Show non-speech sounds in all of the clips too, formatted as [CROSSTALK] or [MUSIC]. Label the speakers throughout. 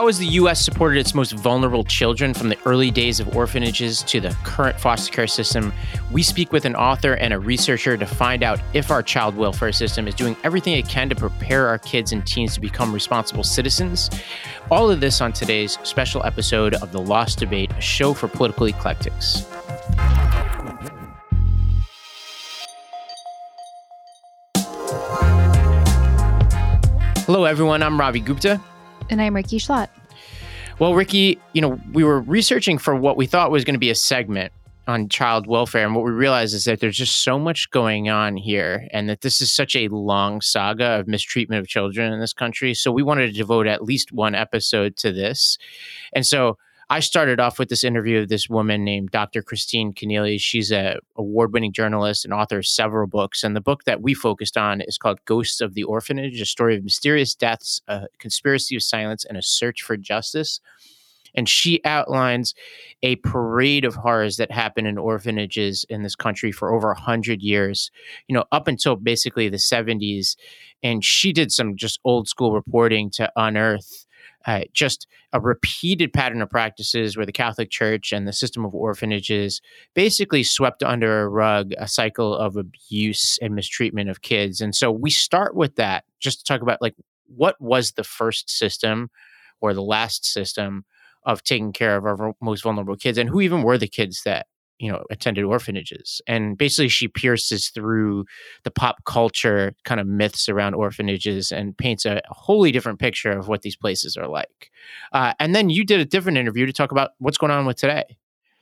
Speaker 1: How has the U.S. supported its most vulnerable children from the early days of orphanages to the current foster care system? We speak with an author and a researcher to find out if our child welfare system is doing everything it can to prepare our kids and teens to become responsible citizens. All of this on today's special episode of The Lost Debate, a show for political eclectics. Hello, everyone. I'm Ravi Gupta.
Speaker 2: And I'm Rikki Schlott.
Speaker 1: Well, Rikki, you know, we were researching for what we thought was going to be a segment on child welfare. And what we realized is that there's just so much going on here and that this is such a long saga of mistreatment of children in this country. So we wanted to devote at least one episode to this. And so I started off with this interview of this woman named Dr. Christine Kenneally. She's a award-winning journalist and author of several books. And the book that we focused on is called Ghosts of the Orphanage: A Story of Mysterious Deaths, a Conspiracy of Silence, and a Search for Justice. And she outlines a parade of horrors that happen in orphanages in this country for over 100 years, you know, up until basically the 70s. And she did some just old school reporting to unearth uh, just a repeated pattern of practices where the Catholic Church and the system of orphanages basically swept under a rug a cycle of abuse and mistreatment of kids. And so we start with that just to talk about like what was the first system or the last system of taking care of our most vulnerable kids and who even were the kids that you know attended orphanages and basically she pierces through the pop culture kind of myths around orphanages and paints a wholly different picture of what these places are like. Uh, and then you did a different interview to talk about what's going on with today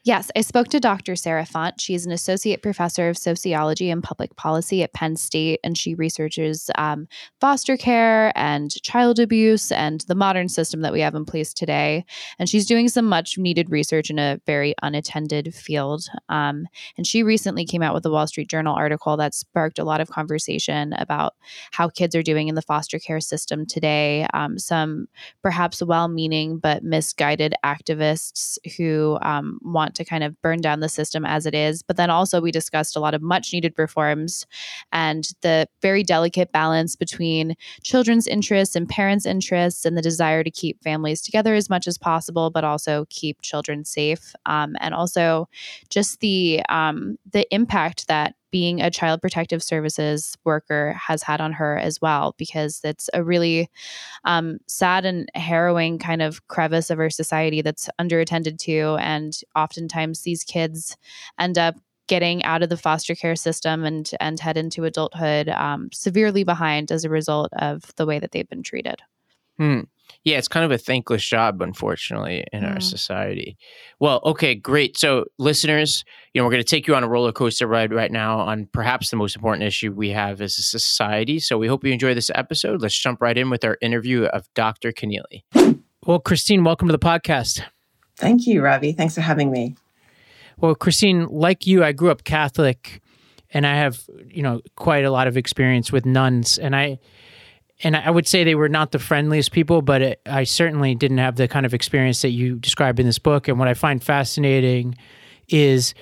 Speaker 2: Yes, I spoke to Dr. Sarah Font. She's an associate professor of sociology and public policy at Penn State, and she researches um, foster care and child abuse and the modern system that we have in place today. And she's doing some much needed research in a very unattended field. Um, and she recently came out with a Wall Street Journal article that sparked a lot of conversation about how kids are doing in the foster care system today. Um, some perhaps well meaning but misguided activists who um, want to kind of burn down the system as it is. But then also, we discussed a lot of much needed reforms and the very delicate balance between children's interests and parents' interests and the desire to keep families together as much as possible, but also keep children safe. Um, and also, just the um, the impact that being a child protective services worker has had on her as well, because it's a really um, sad and harrowing kind of crevice of our society that's underattended to. And oftentimes these kids end up getting out of the foster care system and and head into adulthood um, severely behind as a result of the way that they've been treated.
Speaker 1: Hmm. Yeah, it's kind of a thankless job, unfortunately, in mm. our society. Well, okay, great. So, listeners, you know, we're going to take you on a roller coaster ride right now on perhaps the most important issue we have as a society. So, we hope you enjoy this episode. Let's jump right in with our interview of Dr. Kenneally. Well, Christine, welcome to the podcast.
Speaker 3: Thank you, Ravi. Thanks for having me.
Speaker 1: Well, Christine, like you, I grew up Catholic and I have, you know, quite a lot of experience with nuns. And I, and I would say they were not the friendliest people, but it, I certainly didn't have the kind of experience that you describe in this book. And what I find fascinating is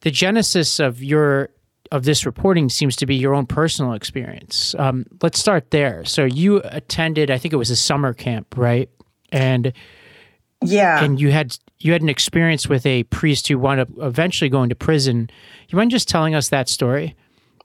Speaker 1: the genesis of your of this reporting seems to be your own personal experience. Um, let's start there. So you attended, I think it was a summer camp, right? And
Speaker 3: yeah,
Speaker 1: and you had you had an experience with a priest who wound up eventually going to prison. You mind just telling us that story?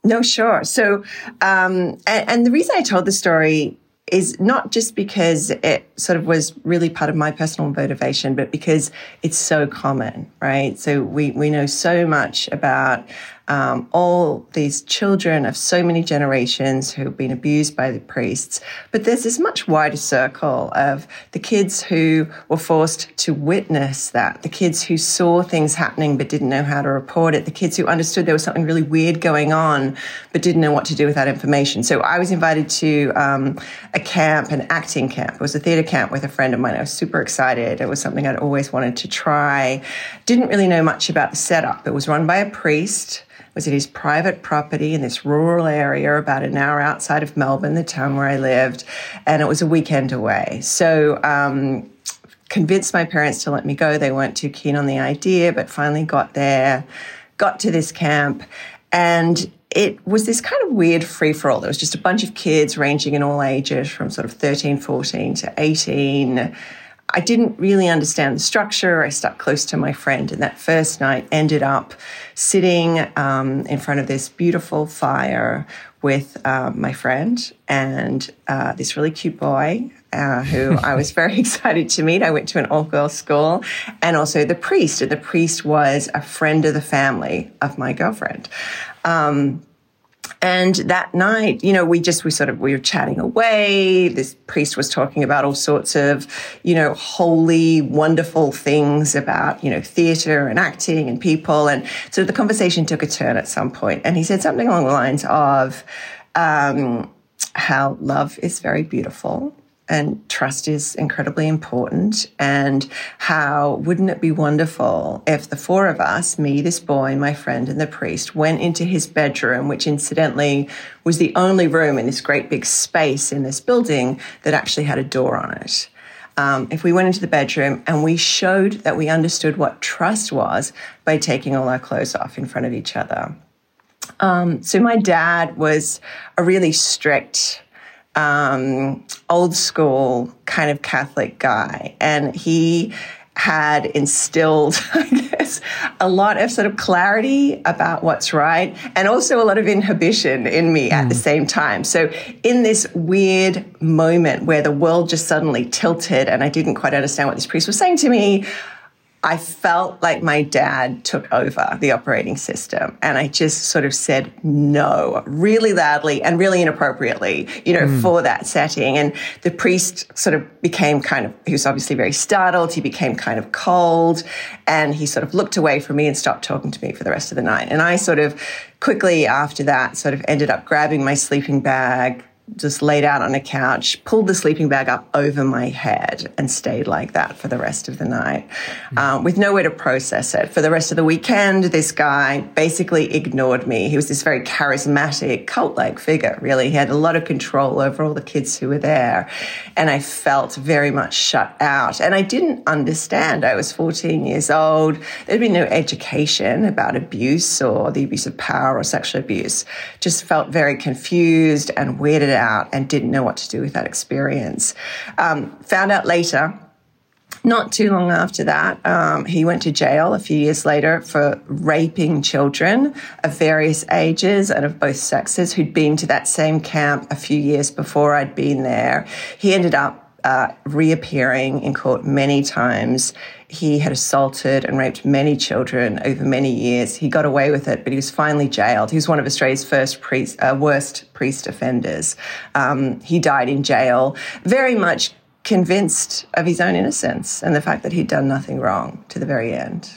Speaker 3: No, sure. So, um, and, and the reason I told the story is not just because it sort of was really part of my personal motivation, but because it's so common, right? So we, we know so much about um, all these children of so many generations who've been abused by the priests. But there's this much wider circle of the kids who were forced to witness that, the kids who saw things happening but didn't know how to report it, the kids who understood there was something really weird going on but didn't know what to do with that information. So I was invited to um, a camp, an acting camp. It was a theater camp with a friend of mine. I was super excited. It was something I'd always wanted to try. Didn't really know much about the setup. It was run by a priest was at his private property in this rural area about an hour outside of Melbourne, the town where I lived, and it was a weekend away. So, um, convinced my parents to let me go. They weren't too keen on the idea, but finally got there, got to this camp, and it was this kind of weird free for all. There was just a bunch of kids ranging in all ages from sort of 13, 14 to 18 I didn't really understand the structure. I stuck close to my friend, and that first night ended up sitting um, in front of this beautiful fire with uh, my friend and uh, this really cute boy uh, who I was very [LAUGHS] excited to meet. I went to an all girls school, and also the priest. And the priest was a friend of the family of my girlfriend. Um, and that night, you know, we just, we sort of, we were chatting away. This priest was talking about all sorts of, you know, holy, wonderful things about, you know, theater and acting and people. And so the conversation took a turn at some point, And he said something along the lines of, um, how love is very beautiful and trust is incredibly important. And how wouldn't it be wonderful if the four of us, me, this boy, my friend, and the priest, went into his bedroom, which incidentally was the only room in this great big space in this building that actually had a door on it. Um, if we went into the bedroom and we showed that we understood what trust was by taking all our clothes off in front of each other. Um, so my dad was a really strict um, old school kind of Catholic guy. And he had instilled, [LAUGHS] I guess, a lot of sort of clarity about what's right and also a lot of inhibition in me mm. at the hmm. same time. So, in this weird moment where the world just suddenly tilted and I didn't quite understand what this priest was saying to me, I felt like my dad took over the operating system. And I just sort of said no really loudly and really inappropriately, you know, mm. for that setting. And the priest sort of became kind of, he was obviously very startled. He became kind of cold and he sort of looked away from me and stopped talking to me for the rest of the night. And I sort of quickly after that sort of ended up grabbing my sleeping bag, just laid out on a couch, pulled the sleeping bag up over my head, and stayed like that for the rest of the night mm-hmm. um, with nowhere to process it. For the rest of the weekend, this guy basically ignored me. He was this very charismatic, cult like figure, really. He had a lot of control over all the kids who were there. And I felt very much shut out. And I didn't understand. I was 14 years old. There'd been no education about abuse or the abuse of power or sexual abuse. Just felt very confused and weirded out and didn't know what to do with that experience. Um, found out later not too long after that, um, he went to jail a few years later for raping children of various ages and of both sexes who'd been to that same camp a few years before I'd been there. He ended up uh, reappearing in court many times. He had assaulted and raped many children over many years. He got away with it, but he was finally jailed. He was one of Australia's first priest, uh, worst priest offenders. Um, he died in jail, very much convinced of his own innocence and the fact that he'd done nothing wrong to the very end.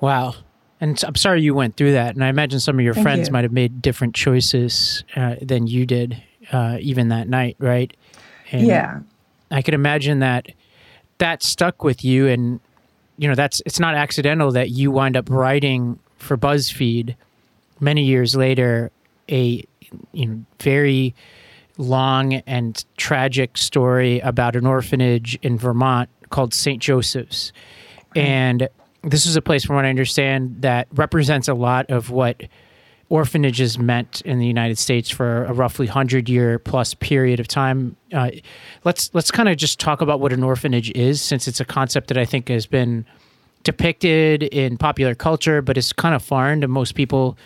Speaker 1: Wow. And I'm sorry you went through that. And I imagine some of your
Speaker 3: Thank
Speaker 1: friends
Speaker 3: you.
Speaker 1: might have made different choices uh, than you did, uh, even that night, right?
Speaker 3: And yeah.
Speaker 1: I could imagine that that stuck with you and you know that's it's not accidental that you wind up writing for BuzzFeed many years later a you know very long and tragic story about an orphanage in Vermont called St. Joseph's. And this is a place from what I understand that represents a lot of what orphanages meant in the United States for a roughly hundred year plus period of time. Uh, let's let's kind of just talk about what an orphanage is, since it's a concept that I think has been depicted in popular culture, but it's kind of foreign to most people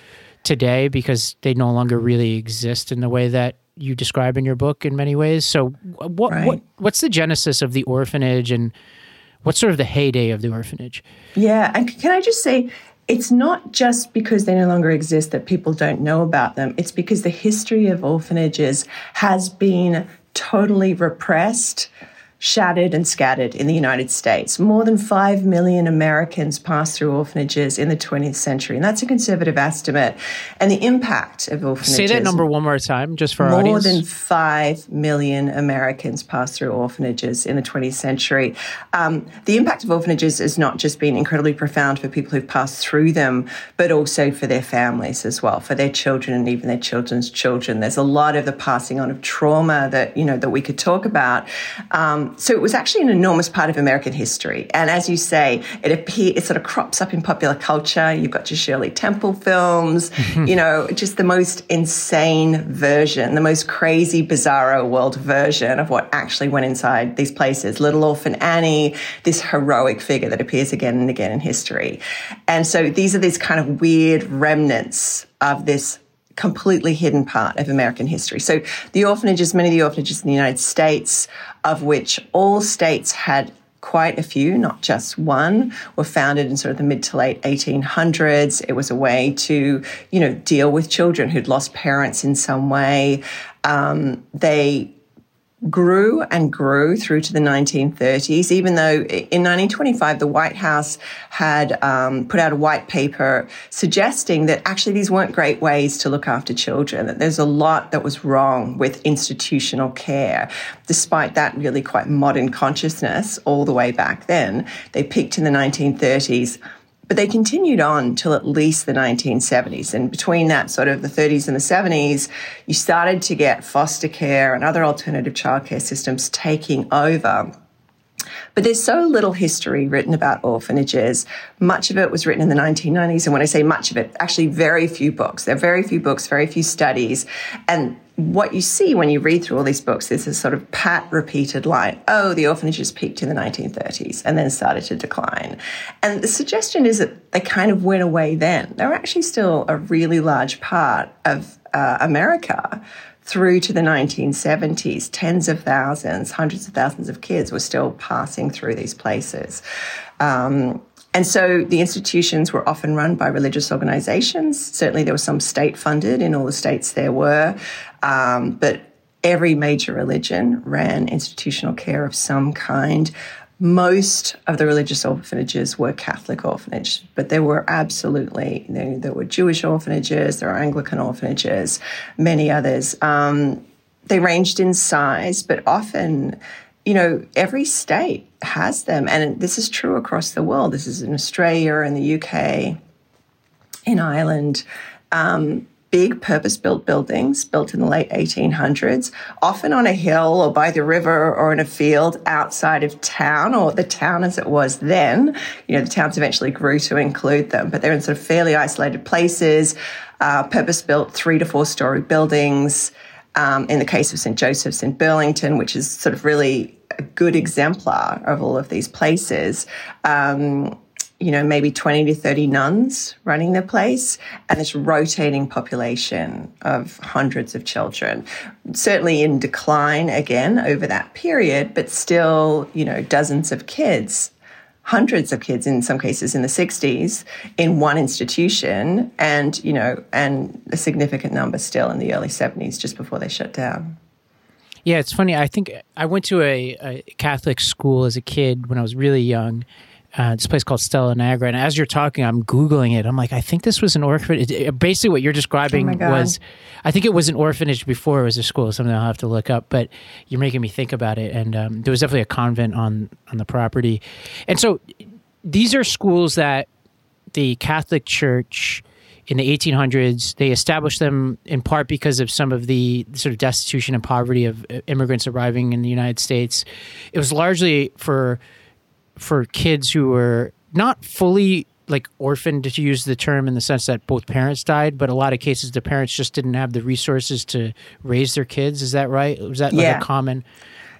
Speaker 1: today because they no longer really exist in the way that you describe in your book in many ways. So, what
Speaker 3: right.
Speaker 1: what what's the genesis of the orphanage and what's sort of the heyday of the orphanage?
Speaker 3: Yeah, and can I just say it's not just because they no longer exist that people don't know about them. It's because the history of orphanages has been totally repressed shattered and scattered in the United States. More than 5 million Americans passed through orphanages in the 20th century, and that's a conservative estimate. And the impact of orphanages.
Speaker 1: Say that number one more time, just for
Speaker 3: our
Speaker 1: More
Speaker 3: than 5 million Americans passed through orphanages in the 20th century. Um, the impact of orphanages has not just been incredibly profound for people who've passed through them, but also for their families as well, for their children and even their children's children. There's a lot of the passing on of trauma that, you know, that we could talk about. Um, Um, so it was actually an enormous part of American history. And as you say, it appear, it sort of crops up in popular culture. You've got your Shirley Temple films, you know, just the most insane version, the most crazy, bizarro world version of what actually went inside these places. Little Orphan Annie, this heroic figure that appears again and again in history. And so these are these kind of weird remnants of this completely hidden part of American history. So the orphanages, many of the orphanages in the United States, of which all states had quite a few, not just one, were founded in sort of the mid to late 1800s. It was a way to, you know, deal with children who'd lost parents in some way. Um, they grew and grew through to the 1930s, even though in 1925 the White House had um, put out a white paper suggesting that actually these weren't great ways to look after children, that there's a lot that was wrong with institutional care. Despite that really quite modern consciousness all the way back then, they peaked in the 1930s but they continued on till at least the 1970s. And between that sort of the 30s and the 70s, you started to get foster care and other alternative childcare systems taking over. But there's so little history written about orphanages. Much of it was written in the 1990s. And when I say much of it, actually very few books. There are very few books, very few studies. And what you see when you read through all these books is this sort of pat repeated line oh the orphanages peaked in the 1930s and then started to decline and the suggestion is that they kind of went away then they're actually still a really large part of uh, america through to the 1970s tens of thousands hundreds of thousands of kids were still passing through these places um, and so the institutions were often run by religious organizations. Certainly, there was some state funded in all the states there were. Um, but every major religion ran institutional care of some kind. Most of the religious orphanages were Catholic orphanages, but there were absolutely, you know, there were Jewish orphanages, there were Anglican orphanages, many others. Um, they ranged in size, but often you know, every state has them. And this is true across the world. This is in Australia, in the UK, in Ireland. Um, big purpose built buildings built in the late 1800s, often on a hill or by the river or in a field outside of town or the town as it was then. You know, the towns eventually grew to include them, but they're in sort of fairly isolated places, uh, purpose built three to four story buildings. Um, in the case of St. Joseph's in Burlington, which is sort of really a good exemplar of all of these places. Um, you know, maybe 20 to 30 nuns running the place and this rotating population of hundreds of children. Certainly in decline again over that period, but still, you know, dozens of kids, hundreds of kids in some cases in the 60s in one institution and, you know, and a significant number still in the early 70s just before they shut down.
Speaker 1: Yeah, it's funny. I think I went to a, a Catholic school as a kid when I was really young. Uh, this place called Stella Niagara, and as you're talking, I'm googling it. I'm like, I think this was an orphanage. Basically, what you're describing oh was, I think it was an orphanage before it was a school. Something I'll have to look up. But you're making me think about it, and um, there was definitely a convent on on the property, and so these are schools that the Catholic Church in the 1800s. They established them in part because of some of the sort of destitution and poverty of uh, immigrants arriving in the United States. It was largely for for kids who were not fully like orphaned to use the term in the sense that both parents died, but a lot of cases the parents just didn't have the resources to raise their kids. Is that right? Was that like yeah. a common?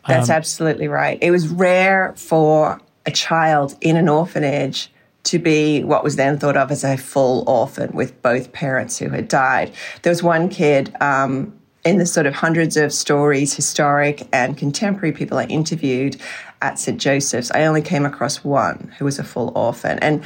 Speaker 3: That's um, absolutely right. It was rare for a child in an orphanage to be what was then thought of as a full orphan with both parents who had died. There was one kid um, in the sort of hundreds of stories, historic and contemporary people I interviewed at St. Joseph's, I only came across one who was a full orphan. And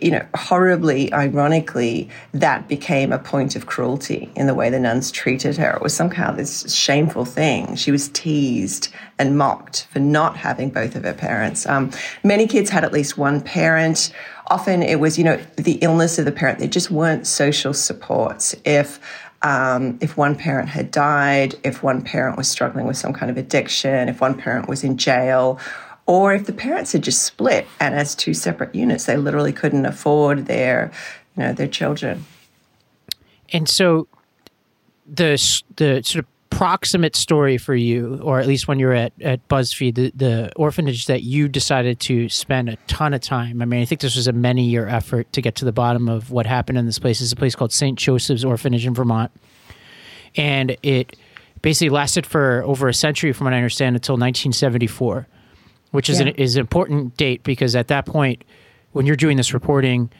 Speaker 3: you know, horribly, ironically, that became a point of cruelty in the way the nuns treated her. It was somehow this shameful thing. She was teased and mocked for not having both of her parents. Um, many kids had at least one parent. Often it was, you know, the illness of the parent. There just weren't social supports. If um, if one parent had died, if one parent was struggling with some kind of addiction, if one parent was in jail, or if the parents had just split and as two separate units, they literally couldn't afford their, you know, their children.
Speaker 1: And so the the sort of proximate story for you, or at least when you were at, at BuzzFeed, the, the orphanage that you decided to spend a ton of time. I mean, I think this was a many year effort to get to the bottom of what happened in this place. It's a place called St. Joseph's Orphanage in Vermont. And it basically lasted for over a century, from what I understand, until 1974, which is, yeah. an, is an important date because at that point, when you're doing this reporting,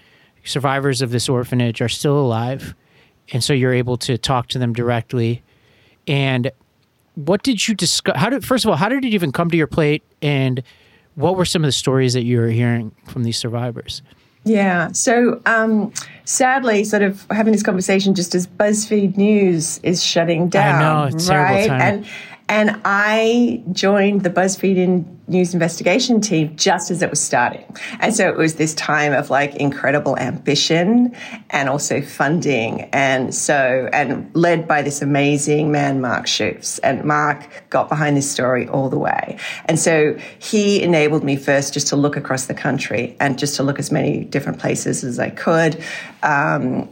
Speaker 1: survivors of this orphanage are still alive. And so you're able to talk to them directly and what did you discuss? How did first of all, how did it even come to your plate? And what were some of the stories that you were hearing from these survivors?
Speaker 3: Yeah. So um, sadly, sort of having this conversation just as BuzzFeed News is shutting down.
Speaker 1: I know, right?
Speaker 3: And and I joined the BuzzFeed News investigation team just as it was starting. And so it was this time of like incredible ambition and also funding. And so, and led by this amazing man, Mark Schoofs. And Mark got behind this story all the way. And so he enabled me first just to look across the country and just to look as many different places as I could. Um,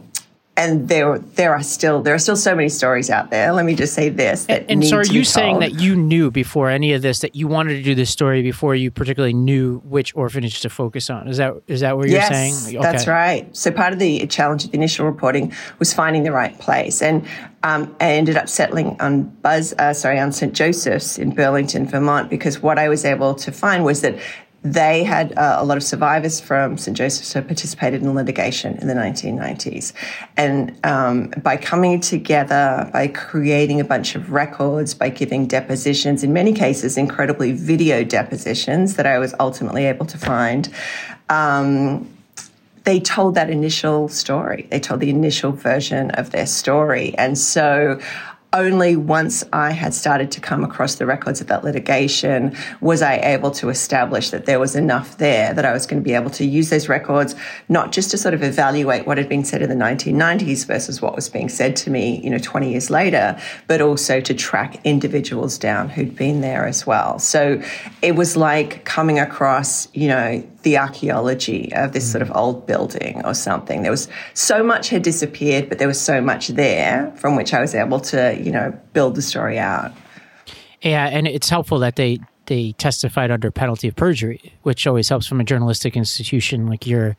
Speaker 3: and there there are still there are still so many stories out there. Let me just say this.
Speaker 1: and, and so, are you saying that you knew before any of this that you wanted to do this story before you particularly knew which orphanage to focus on? Is that is that what you're
Speaker 3: yes,
Speaker 1: saying?
Speaker 3: Okay. that's right. So part of the challenge of the initial reporting was finding the right place, and um, I ended up settling on Buzz, uh, sorry, on St. Joseph's in Burlington, Vermont, because what I was able to find was that they had uh, a lot of survivors from St. Joseph's who participated in litigation in the 1990s. And um, by coming together, by creating a bunch of records, by giving depositions, in many cases, incredibly video depositions that I was ultimately able to find, um, they told that initial story. They told the initial version of their story. And so only once I had started to come across the records of that litigation was I able to establish that there was enough there that I was going to be able to use those records, not just to sort of evaluate what had been said in the 1990s versus what was being said to me, you know, 20 years later, but also to track individuals down who'd been there as well. So it was like coming across, you know, the archaeology of this sort of old building or something. There was so much had disappeared, but there was so much there from which I was able to, you know, build the story out.
Speaker 1: Yeah, and it's helpful that they they testified under penalty of perjury, which always helps from a journalistic institution. Like you're,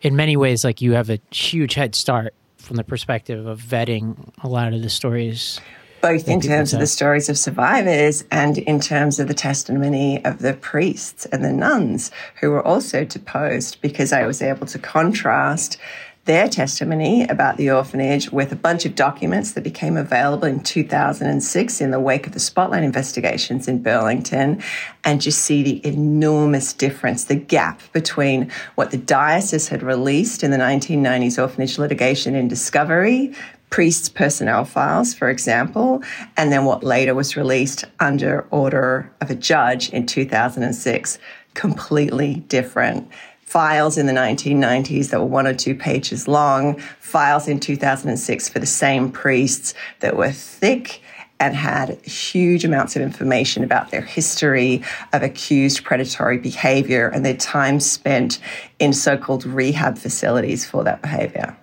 Speaker 1: in many ways, like you have a huge head start from the perspective of vetting a lot of the stories
Speaker 3: both in terms of the stories of survivors and in terms of the testimony of the priests and the nuns who were also deposed, because I was able to contrast their testimony about the orphanage with a bunch of documents that became available in 2006 in the wake of the Spotlight investigations in Burlington, and just see the enormous difference, the gap between what the diocese had released in the 1990s orphanage litigation in discovery priests' personnel files, for example, and then what later was released under order of a judge in 2006. Completely different. Files in the 1990s that were one or two pages long, files in 2006 for the same priests that were thick and had huge amounts of information about their history of accused predatory behavior and their time spent in so called rehab facilities for that behavior.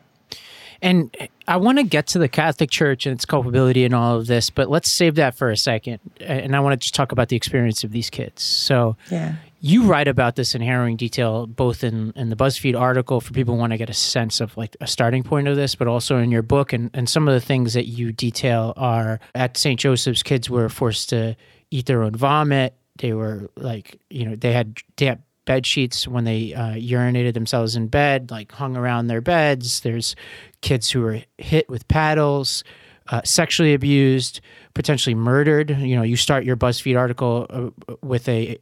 Speaker 1: And I want to get to the Catholic Church and its culpability in all of this, but let's save that for a second. And I want to just talk about the experience of these kids. So,
Speaker 3: yeah.
Speaker 1: You write about this in harrowing detail, both in, in the BuzzFeed article for people who want to get a sense of like a starting point of this, but also in your book. And, and some of the things that you detail are at St. Joseph's, kids were forced to eat their own vomit. They were like, you know, they had damp bed sheets when they uh, urinated themselves in bed, like hung around their beds. There's kids who were hit with paddles, uh, sexually abused, potentially murdered. You know, you start your BuzzFeed article uh, with a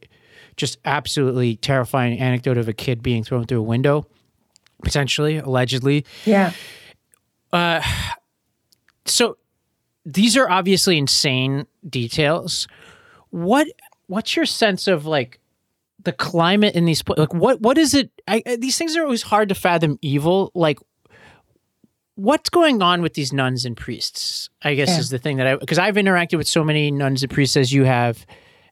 Speaker 1: just absolutely terrifying anecdote of a kid being thrown through a window, potentially, allegedly.
Speaker 3: Yeah.
Speaker 1: Uh, so these are obviously insane details. What what's your sense of like the climate in these like what what is it I, these things are always hard to fathom evil like what's going on with these nuns and priests i guess yeah. is the thing that i because i've interacted with so many nuns and priests as you have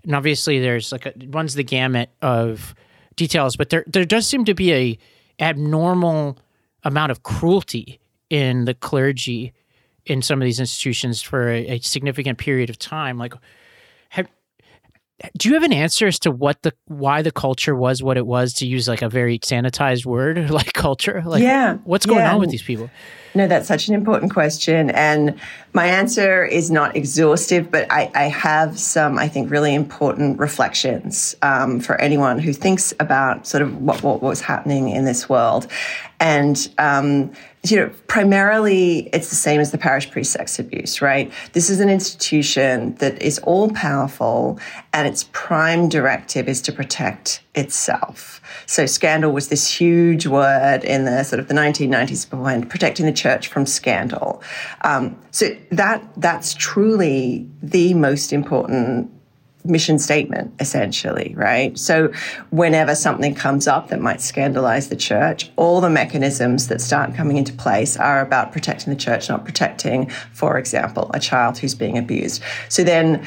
Speaker 1: and obviously there's like a runs the gamut of details but there there does seem to be a abnormal amount of cruelty in the clergy in some of these institutions for a, a significant period of time. Like, do you have an answer as to what the why the culture was what it was to use like a very sanitized word [LAUGHS] like culture? Like,
Speaker 3: yeah,
Speaker 1: what's going
Speaker 3: yeah.
Speaker 1: on with these people?
Speaker 3: No, that's such an important question. And my answer is not exhaustive, but I, I have some, I think, really important reflections um, for anyone who thinks about sort of what, what was happening in this world. And, um, you know, primarily it's the same as the parish priest sex abuse, right? This is an institution that is all powerful and its prime directive is to protect itself. So scandal was this huge word in the sort of the 1990s behind protecting the church from scandal. Um, so that that's truly the most important mission statement, essentially, right? So whenever something comes up that might scandalize the church, all the mechanisms that start coming into place are about protecting the church, not protecting, for example, a child who's being abused. So then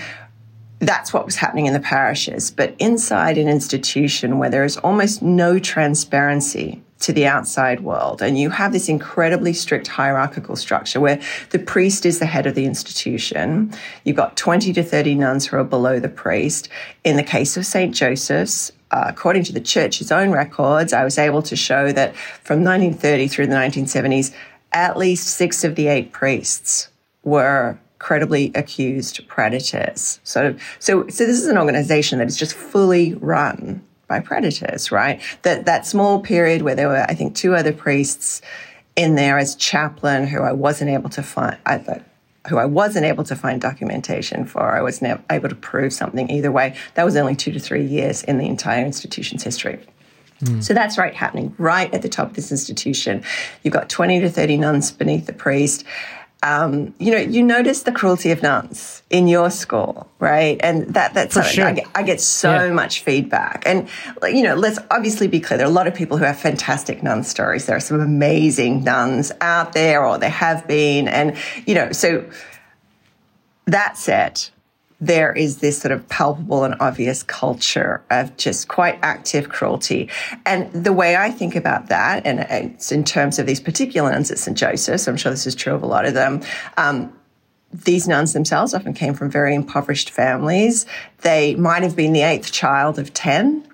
Speaker 3: that's what was happening in the parishes. But inside an institution where there is almost no transparency to the outside world, and you have this incredibly strict hierarchical structure where the priest is the head of the institution, you've got 20 to 30 nuns who are below the priest. In the case of St. Joseph's, uh, according to the church's own records, I was able to show that from 1930 through the 1970s, at least six of the eight priests were credibly accused predators. So, so, so this is an organization that is just fully run by predators, right? That that small period where there were, I think, two other priests in there as chaplain who I wasn't able to find. I, who I wasn't able to find documentation for. I was never able to prove something either way. That was only two to three years in the entire institution's history. Mm. So that's right happening right at the top of this institution. You've got 20 to 30 nuns beneath the priest um, you know, you notice the cruelty of nuns in your school, right? And that that's
Speaker 1: For sure.
Speaker 3: I, get, I get so yeah. much feedback. And you know, let's obviously be clear. There are a lot of people who have fantastic nun stories. There are some amazing nuns out there, or there have been, and you know, so that said, there is this sort of palpable and obvious culture of just quite active cruelty. And the way I think about that, and it's in terms of these particular nuns at St. Joseph's, I'm sure this is true of a lot of them. Um, these nuns themselves often came from very impoverished families. They might have been the eighth child of 10.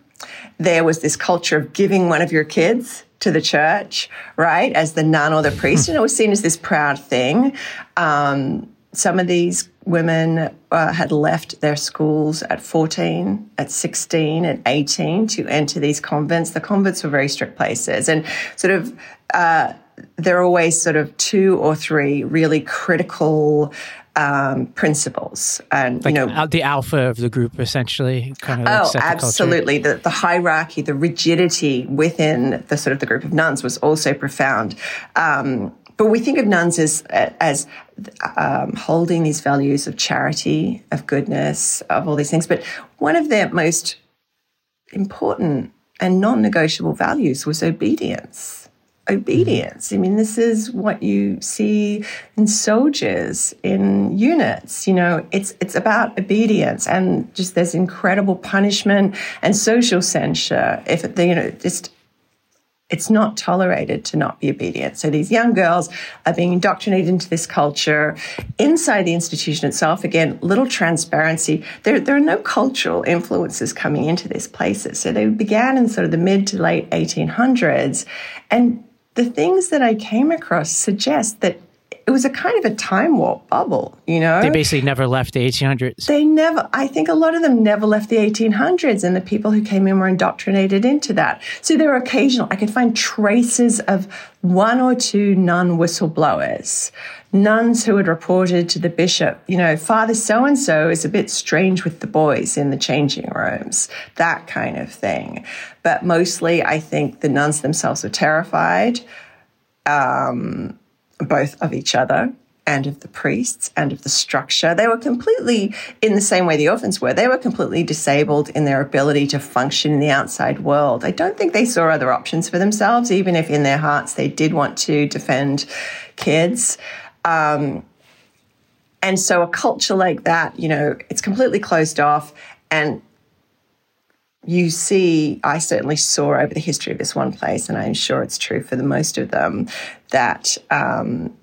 Speaker 3: There was this culture of giving one of your kids to the church, right, as the nun or the priest, and it was seen as this proud thing. Um, some of these women uh, had left their schools at 14, at 16, at 18 to enter these convents. The convents were very strict places and sort of, uh, there are always sort of two or three really critical um, principles, and
Speaker 1: like
Speaker 3: you know
Speaker 1: the alpha of the group, essentially. Kind of
Speaker 3: oh, absolutely. The, the, hierarchy, the rigidity within the sort of the group of nuns was also profound. Um, but we think of nuns as as um, holding these values of charity, of goodness, of all these things. But one of their most important and non-negotiable values was obedience. Obedience. I mean, this is what you see in soldiers, in units. You know, it's it's about obedience, and just there's incredible punishment and social censure if you know just it's not tolerated to not be obedient. So these young girls are being indoctrinated into this culture inside the institution itself. Again, little transparency. There, there are no cultural influences coming into these places. So they began in sort of the mid to late 1800s. And the things that I came across suggest that it was a kind of a time warp bubble, you know?
Speaker 1: They basically never left the 1800s.
Speaker 3: They never, I think a lot of them never left the 1800s, and the people who came in were indoctrinated into that. So there were occasional, I could find traces of one or two nun whistleblowers, nuns who had reported to the bishop, you know, Father so and so is a bit strange with the boys in the changing rooms, that kind of thing. But mostly, I think the nuns themselves were terrified. Um, both of each other and of the priests and of the structure. They were completely, in the same way the orphans were, they were completely disabled in their ability to function in the outside world. I don't think they saw other options for themselves, even if in their hearts they did want to defend kids. Um, and so a culture like that, you know, it's completely closed off. And you see, I certainly saw over the history of this one place, and I'm sure it's true for the most of them, that um,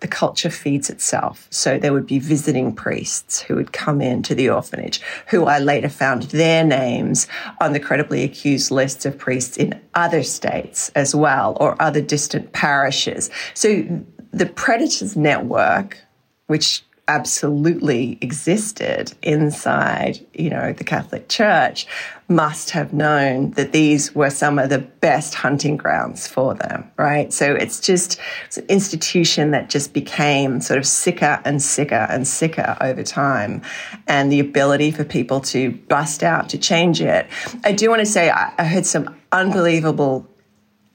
Speaker 3: the culture feeds itself. So there would be visiting priests who would come into the orphanage, who I later found their names on the credibly accused lists of priests in other states as well, or other distant parishes. So the predators network, which absolutely existed inside, you know, the Catholic Church must have known that these were some of the best hunting grounds for them, right? So it's just it's an institution that just became sort of sicker and sicker and sicker over time. And the ability for people to bust out to change it. I do want to say I, I heard some unbelievable,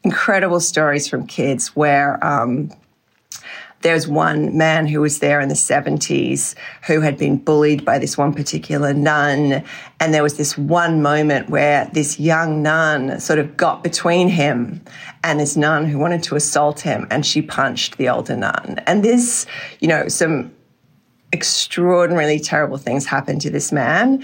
Speaker 3: incredible stories from kids where, um, there's one man who was there in the 70s who had been bullied by this one particular nun. And there was this one moment where this young nun sort of got between him and this nun who wanted to assault him, and she punched the older nun. And this, you know, some extraordinarily terrible things happened to this man.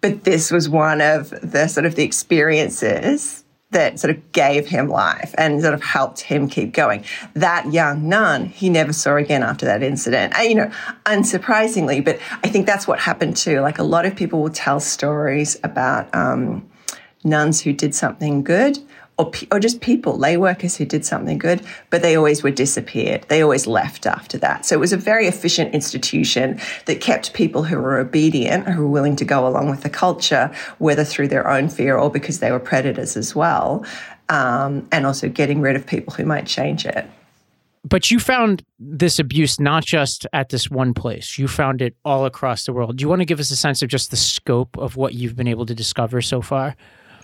Speaker 3: But this was one of the sort of the experiences that sort of gave him life and sort of helped him keep going. That young nun, he never saw again after that incident. And, you know, unsurprisingly, but I think that's what happened too. Like a lot of people will tell stories about um, nuns who did something good or, or just people, lay workers who did something good, but they always were disappeared. They always left after that. So it was a very efficient institution that kept people who were obedient, who were willing to go along with the culture, whether through their own fear or because they were predators as well, um, and also getting rid of people who might change it.
Speaker 1: But you found this abuse not just at this one place, you found it all across the world. Do you want to give us a sense of just the scope of what you've been able to discover so far?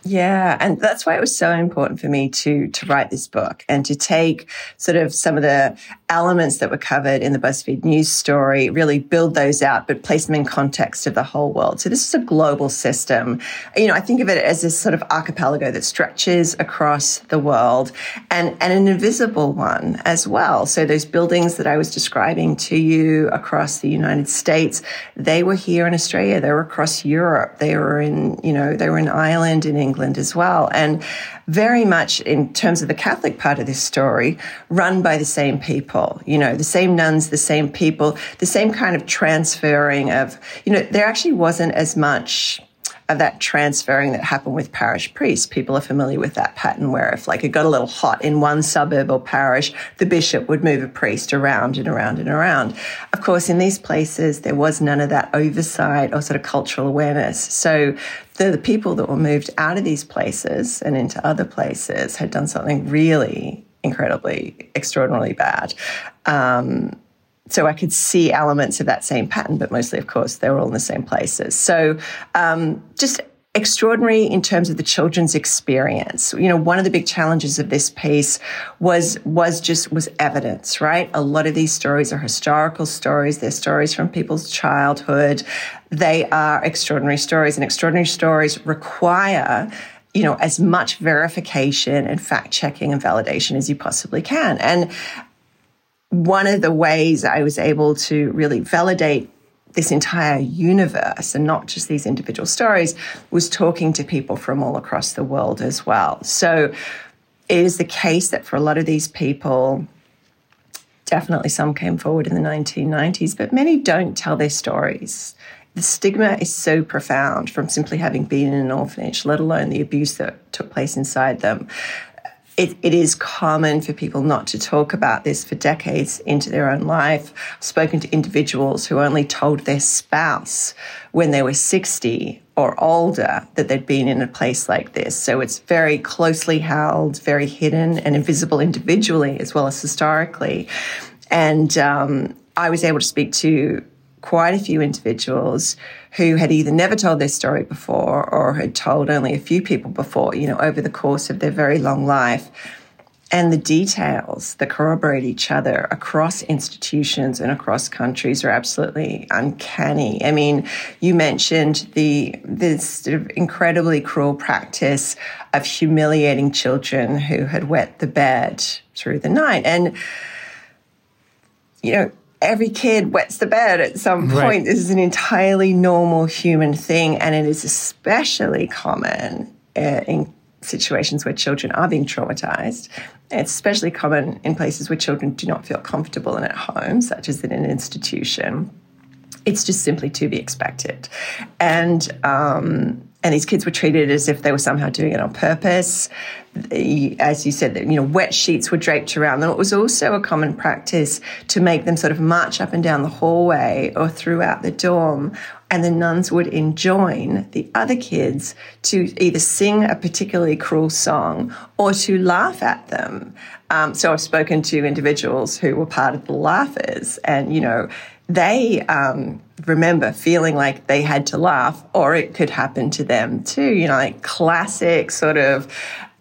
Speaker 3: Yeah, and that's why it was so important for me to to write this book and to take sort of some of the elements that were covered in the BuzzFeed news story, really build those out, but place them in context of the whole world. So this is a global system. You know, I think of it as this sort of archipelago that stretches across the world and, and an invisible one as well. So those buildings that I was describing to you across the United States, they were here in Australia. They were across Europe. They were in, you know, they were in Ireland, in England as well. And very much in terms of the Catholic part of this story, run by the same people, you know, the same nuns, the same people, the same kind of transferring of, you know, there actually wasn't as much that transferring that happened with parish priests. People are familiar with that pattern where if like it got a little hot in one suburb or parish, the bishop would move a priest around and around and around. Of course, in these places, there was none of that oversight or sort of cultural awareness. So the, the people that were moved out of these places and into other places had done something really incredibly, extraordinarily bad. Um, so I could see elements of that same pattern, but mostly, of course, they were all in the same places. So um, just extraordinary in terms of the children's experience. You know, one of the big challenges of this piece was was just was evidence, right? A lot of these stories are historical stories. They're stories from people's childhood. They are extraordinary stories, and extraordinary stories require you know, as much verification and fact checking and validation as you possibly can. And one of the ways I was able to really validate this entire universe and not just these individual stories was talking to people from all across the world as well. So it is the case that for a lot of these people, definitely some came forward in the 1990s, but many don't tell their stories. The stigma is so profound from simply having been in an orphanage, let alone the abuse that took place inside them it, it is common for people not to talk about this for decades into their own life. I've spoken to individuals who only told their spouse when they were 60 or older that they'd been in a place like this. So it's very closely held, very hidden and invisible individually as well as historically. And um, I was able to speak to quite a few individuals who had either never told their story before or had told only a few people before, you know, over the course of their very long life. And the details that corroborate each other across institutions and across countries are absolutely uncanny. I mean, you mentioned the this sort of incredibly cruel practice of humiliating children who had wet the bed through the night. And you know, every kid wets the bed at some point. Right. This is an entirely normal human thing, and it is especially common uh, in situations where children are being traumatized. It's especially common in places where children do not feel comfortable and at home, such as in an institution. It's just simply to be expected. And um, and these kids were treated as if they were somehow doing it on purpose. As you said, you know, wet sheets were draped around them. It was also a common practice to make them sort of march up and down the hallway or throughout the dorm, and the nuns would enjoin the other kids to either sing a particularly cruel song or to laugh at them. Um, so I've spoken to individuals who were part of the laughers, and you know, they um, remember feeling like they had to laugh, or it could happen to them too. You know, like classic sort of.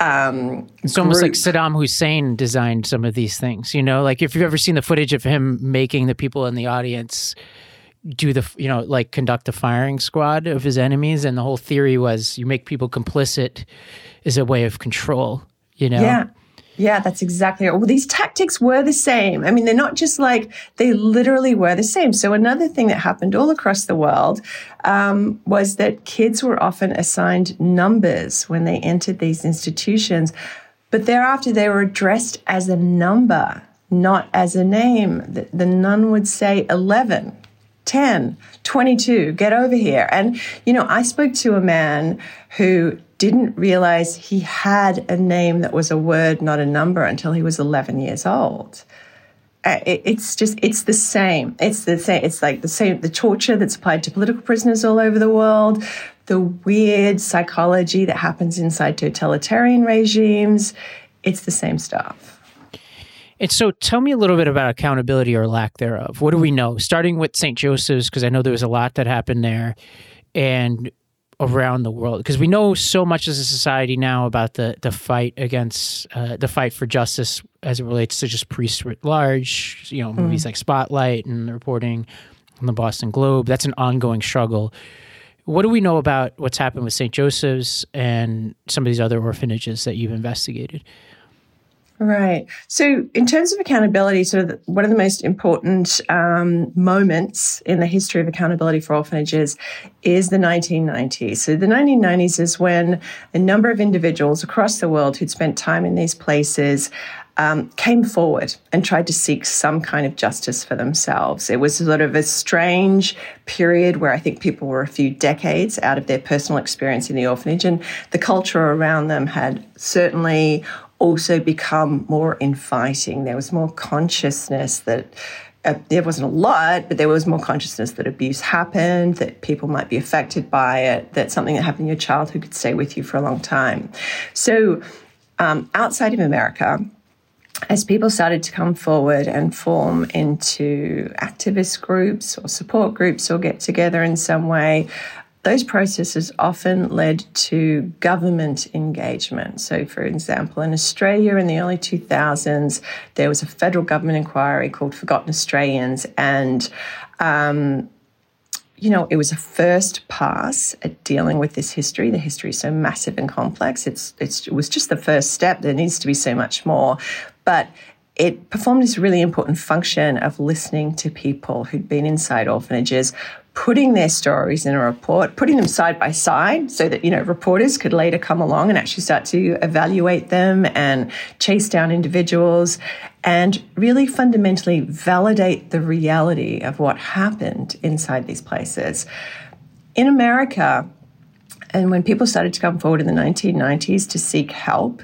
Speaker 3: Um,
Speaker 1: it's almost like Saddam Hussein designed some of these things. You know, like if you've ever seen the footage of him making the people in the audience do the you know like conduct the firing squad of his enemies and the whole theory was you make people complicit is a way of control you know
Speaker 3: yeah yeah, that's exactly it. Well, these tactics were the same. I mean, they're not just like, they literally were the same. So, another thing that happened all across the world um, was that kids were often assigned numbers when they entered these institutions, but thereafter they were addressed as a number, not as a name. The, the nun would say 11. 10, 22, get over here. And, you know, I spoke to a man who didn't realize he had a name that was a word, not a number, until he was 11 years old. Uh, it's just, it's the same. It's the same. It's like the same, the torture that's applied to political prisoners all over the world, the weird psychology that happens inside totalitarian regimes. It's the same stuff.
Speaker 1: And so tell me a little bit about accountability or lack thereof. What do we know? Starting with St. Joseph's, because I know there was a lot that happened there. And around the world because we know so much as a society now about the the fight against uh, the fight for justice as it relates to just priests writ large. You know, movies mm. like Spotlight and the reporting on the Boston Globe. That's an ongoing struggle. What do we know about what's happened with St. Joseph's and some of these other orphanages that you've investigated?
Speaker 3: Right. So, in terms of accountability, sort of one of the most important um, moments in the history of accountability for orphanages is the 1990s. So, the 1990s is when a number of individuals across the world who'd spent time in these places um, came forward and tried to seek some kind of justice for themselves. It was sort of a strange period where I think people were a few decades out of their personal experience in the orphanage, and the culture around them had certainly also become more inviting. There was more consciousness that uh, there wasn't a lot, but there was more consciousness that abuse happened, that people might be affected by it, that something that happened in your childhood could stay with you for a long time. So, um, outside of America, as people started to come forward and form into activist groups or support groups or get together in some way, those processes often led to government engagement. So, for example, in Australia in the early 2000s, there was a federal government inquiry called Forgotten Australians, and um, you know, it was a first pass at dealing with this history. The history is so massive and complex. It's, it's, it was just the first step. There needs to be so much more. But it performed this really important function of listening to people who'd been inside orphanages, putting their stories in a report, putting them side by side so that, you know, reporters could later come along and actually start to evaluate them and chase down individuals and really fundamentally validate the reality of what happened inside these places. In America, and when people started to come forward in the 1990s to seek help,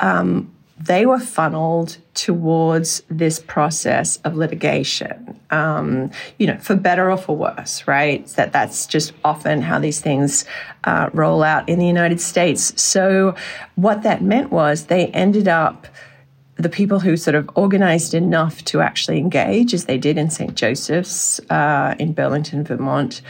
Speaker 3: um, they were funneled towards this process of litigation, um, you know, for better or for worse, right? That that's just often how these things uh, roll out in the United States. So, what that meant was they ended up the people who sort of organized enough to actually engage, as they did in St. Joseph's uh, in Burlington, Vermont,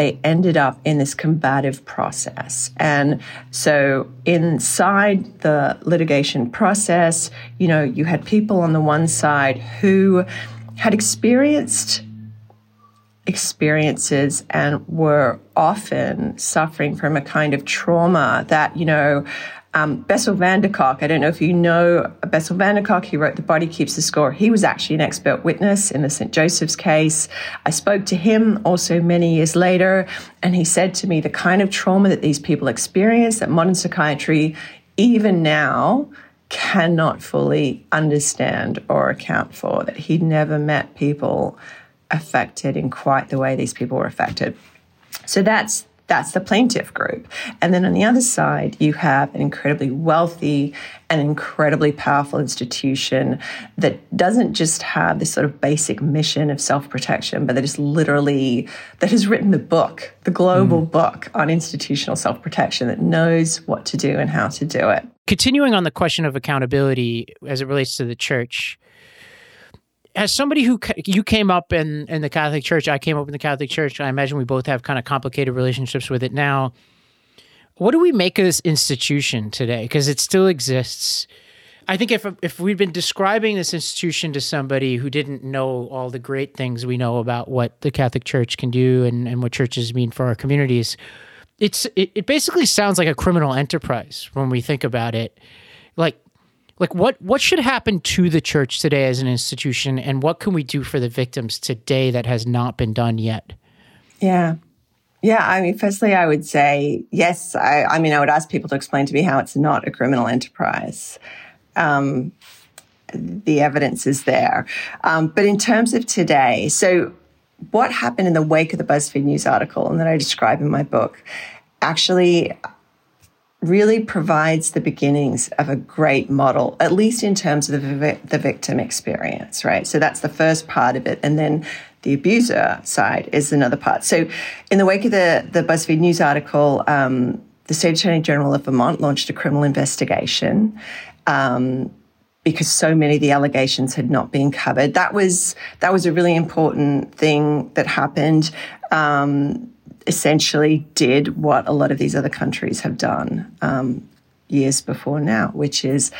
Speaker 3: they ended up in this combative process. And so inside the litigation process, you know, you had people on the one side who had experienced experiences and were often suffering from a kind of trauma that, you know, um, Bessel van der Kolk, I don't know if you know Bessel van der Kolk, he wrote The Body Keeps the Score. He was actually an expert witness in the St. Joseph's case. I spoke to him also many years later, and he said to me the kind of trauma that these people experience, that modern psychiatry even now, cannot fully understand or account for, that he'd never met people affected in quite the way these people were affected. So that's that's the plaintiff group. And then on the other side, you have an incredibly wealthy and incredibly powerful institution that doesn't just have this sort of basic mission of self protection, but that is literally, that has written the book, the global mm. book on institutional self protection that knows what to do and how to do it.
Speaker 1: Continuing on the question of accountability as it relates to the church, as somebody who you came up in in the Catholic Church, I came up in the Catholic Church. I imagine we both have kind of complicated relationships with it now. What do we make of this institution today? Because it still exists. I think if if we'd been describing this institution to somebody who didn't know all the great things we know about what the Catholic Church can do and, and what churches mean for our communities, it's it, it basically sounds like a criminal enterprise when we think about it. Like like what what should happen to the church today as an institution and what can we do for the victims today that has not been done yet?
Speaker 3: Yeah. Yeah i mean firstly i would say yes i, I mean i would ask people to explain to me how it's not a criminal enterprise. Um, the evidence is there. Um, but in terms of today so what happened in the wake of the buzzfeed news article and that i describe in my book actually really provides the beginnings of a great model, at least in terms of the, the victim experience, right? So that's the first part of it. And then the abuser side is another part. So in the wake of the, the BuzzFeed News article, um, the State Attorney General of Vermont launched a criminal investigation. Um, because so many of the allegations had not been covered. That was that was a really important thing that happened. Um, essentially did what a lot of these other countries have done um, years before now, which is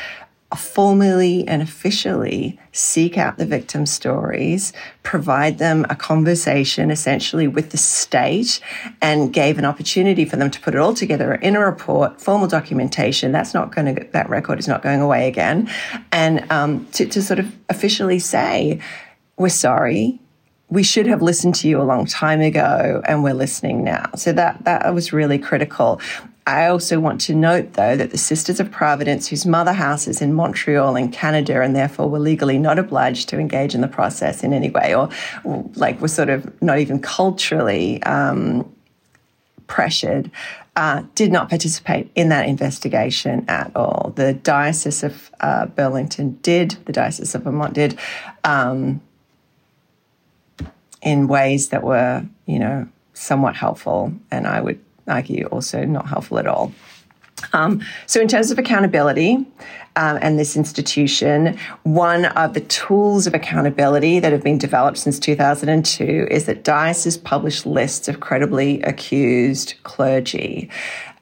Speaker 3: formally and officially seek out the victim stories, provide them a conversation essentially with the state, and gave an opportunity for them to put it all together in a report, formal documentation. That's not going to, that record is not going away again. And um, to, to sort of officially say, we're sorry, we should have listened to you a long time ago and we're listening now. So that, that was really critical. I also want to note, though, that the Sisters of Providence, whose mother house is in Montreal in Canada, and therefore were legally not obliged to engage in the process in any way, or, like were sort of not even culturally um, pressured, uh, did not participate in that investigation at all. The Diocese of uh, Burlington did, the Diocese of Vermont did. Um, in ways that were, you know, somewhat helpful, and I would argue also not helpful at all. Um, so, in terms of accountability um, and this institution, one of the tools of accountability that have been developed since 2002 is that dioceses published lists of credibly accused clergy.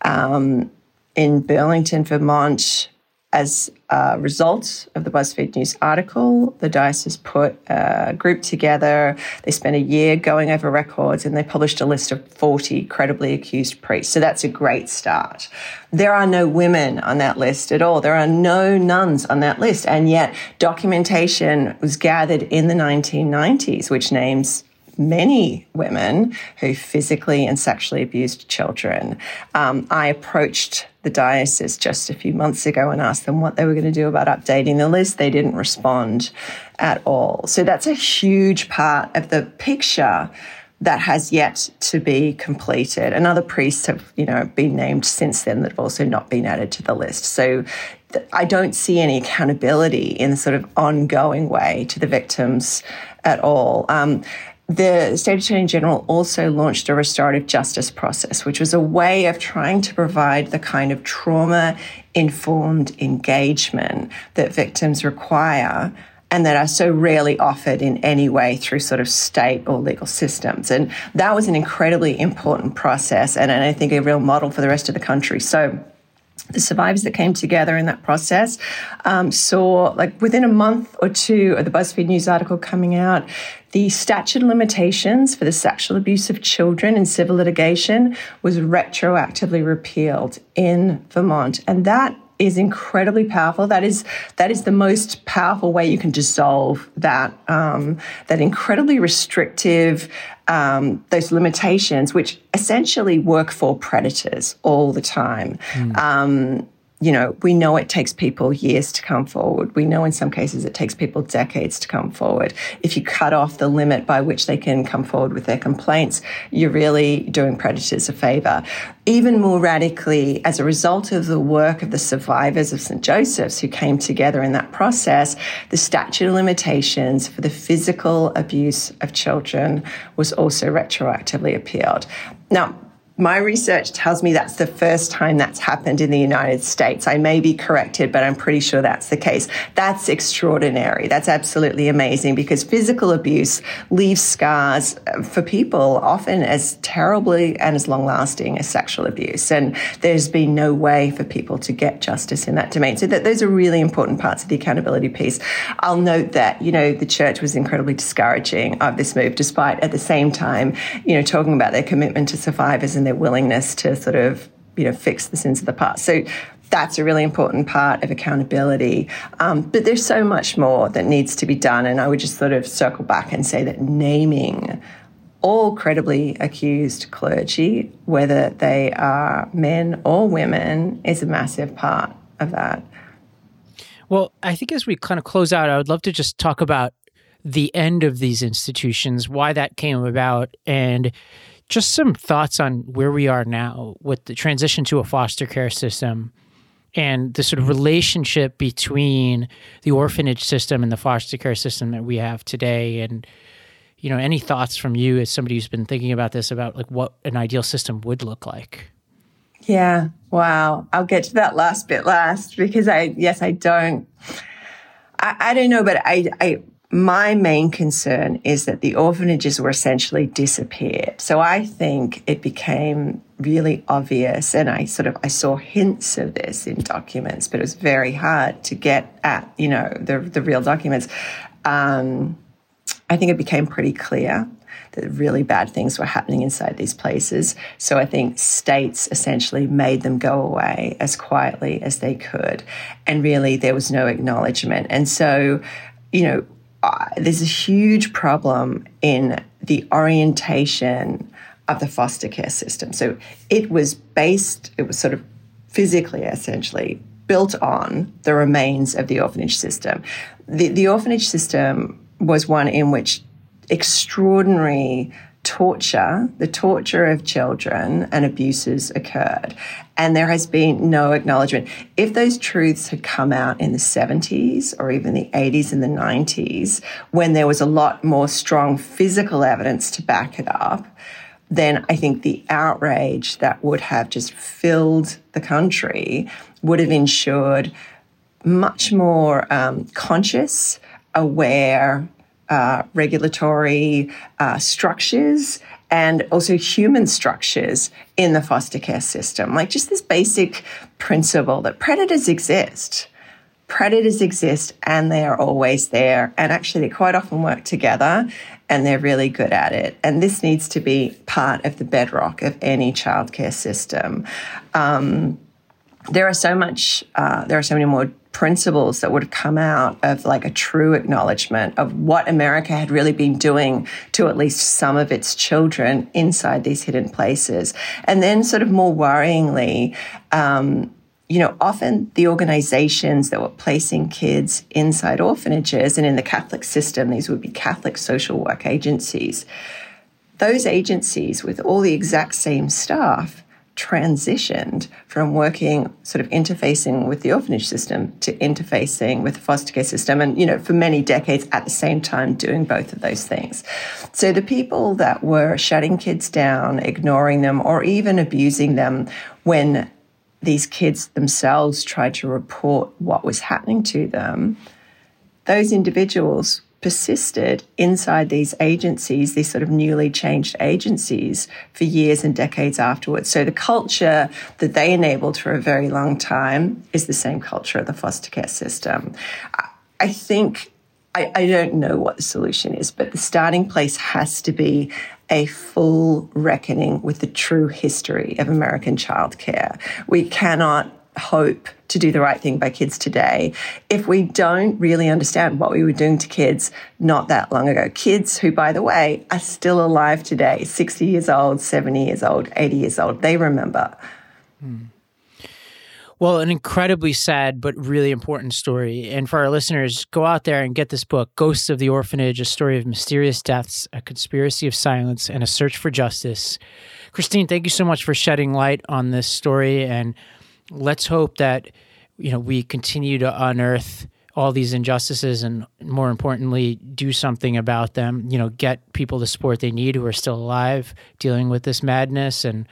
Speaker 3: Um, in Burlington, Vermont, as a result of the BuzzFeed News article, the diocese put a group together. They spent a year going over records and they published a list of 40 credibly accused priests. So that's a great start. There are no women on that list at all. There are no nuns on that list. And yet documentation was gathered in the 1990s, which names many women who physically and sexually abused children. Um, I approached the diocese just a few months ago and asked them what they were going to do about updating the list. They didn't respond at all. So that's a huge part of the picture that has yet to be completed. And other priests have, you know, been named since then that have also not been added to the list. So I don't see any accountability in the sort of ongoing way to the victims at all. Um, the State Attorney General also launched a restorative justice process, which was a way of trying to provide the kind of trauma informed engagement that victims require and that are so rarely offered in any way through sort of state or legal systems. And that was an incredibly important process and, I think a real model for the rest of the country. So the survivors that came together in that process um, saw, like within a month or two of the BuzzFeed News article coming out, the statute of limitations for the sexual abuse of children in civil litigation was retroactively repealed in Vermont. And that is incredibly powerful. That is that is the most powerful way you can dissolve that um, that incredibly restrictive um, those limitations, which essentially work for predators all the time. Mm. Um, you know, we know it takes people years to come forward. We know in some cases it takes people decades to come forward. If you cut off the limit by which they can come forward with their complaints, you're really doing predators a favor. Even more radically, as a result of the work of the survivors of St. Joseph's who came together in that process, the statute of limitations for the physical abuse of children was also retroactively appealed. Now, my research tells me that's the first time that's happened in the United States. I may be corrected, but I'm pretty sure that's the case. That's extraordinary. That's absolutely amazing because physical abuse leaves scars uh, for people often as terribly and as long lasting as sexual abuse. And there's been no way for people to get justice in that domain. So that those are really important parts of the accountability piece. I'll note that, you know, the church was incredibly discouraging of this move, despite at the same time, you know, talking about their commitment to survivors and their willingness to sort of, you know, fix the sins of the past. So that's a really important part of accountability. Um, but there's so much more that needs to be done. And I would just sort of circle back and say that naming all credibly accused clergy, whether they are men or women, is a massive part of that.
Speaker 1: Well, I think as we kind of close out, I would love to just talk about the end of these institutions, why that came about, and just some thoughts on where we are now with the transition to a foster care system and the sort of mm-hmm. relationship between the orphanage system and the foster care system that we have today. And you know any thoughts from you as somebody who's been thinking about this about like what an ideal system would look like?
Speaker 3: Yeah. Wow. I'll get to that last bit last because i yes i don't i, I don't know but i i my main concern is that the orphanages were essentially disappeared. So I think it became really obvious and I sort of I saw hints of this in documents, but it was very hard to get at, you know, the the real documents. Um, I think it became pretty clear that really bad things were happening inside these places. So I think states essentially made them go away as quietly as they could. And really there was no acknowledgement. And so, you know, uh, there's a huge problem in the orientation of the foster care system. So it was based, it was sort of physically, essentially, built on the remains of the orphanage system. The, the orphanage system was one in which extraordinary torture, the torture of children and abuses occurred. And there has been no acknowledgement. If those truths had come out in the 70s or even the 80s and the 90s, when there was a lot more strong physical evidence to back it up, then I think the outrage that would have just filled the country would have ensured much more um, conscious, aware, uh, regulatory uh, structures and also human structures in the foster care system. Like just this basic principle that predators exist. Predators exist and they are always there. And actually, they quite often work together and they're really good at it. And this needs to be part of the bedrock of any childcare system. Um, there are so much, uh, there are so many more principles that would have come out of like a true acknowledgement of what America had really been doing to at least some of its children inside these hidden places. And then, sort of more worryingly, um, you know, often the organizations that were placing kids inside orphanages and in the Catholic system, these would be Catholic social work agencies. Those agencies, with all the exact same staff, transitioned from working sort of interfacing with the orphanage system to interfacing with the foster care system and you know for many decades at the same time doing both of those things. So the people that were shutting kids down ignoring them or even abusing them when these kids themselves tried to report what was happening to them those individuals persisted inside these agencies, these sort of newly changed agencies, for years and decades afterwards. So the culture that they enabled for a very long time is the same culture of the foster care system. I think. I, I don't know what the solution is, but the starting place has to be a full reckoning with the true history of American childcare. We cannot hope to do the right thing by kids today if we don't really understand what we were doing to kids not that long ago. Kids who, by the way, are still alive today 60 years old, 70 years old, 80 years old. They remember. Hmm.
Speaker 1: Well, an incredibly sad but really important story. And for our listeners, go out there and get this book, Ghosts of the Orphanage A Story of Mysterious Deaths, A Conspiracy of Silence, and a Search for Justice. Christine, thank you so much for shedding light on this story. And let's hope that, you know, we continue to unearth all these injustices and more importantly do something about them you know get people the support they need who are still alive dealing with this madness and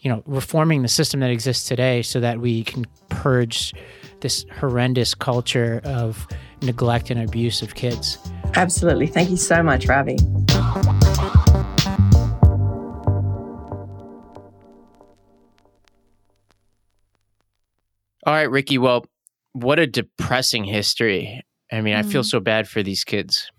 Speaker 1: you know, reforming the system that exists today so that we can purge this horrendous culture of neglect and abuse of kids.
Speaker 3: Absolutely. Thank you so much, Ravi.
Speaker 4: All right, Rikki. Well, what a depressing history. I mean, mm. I feel mm. so bad for these kids.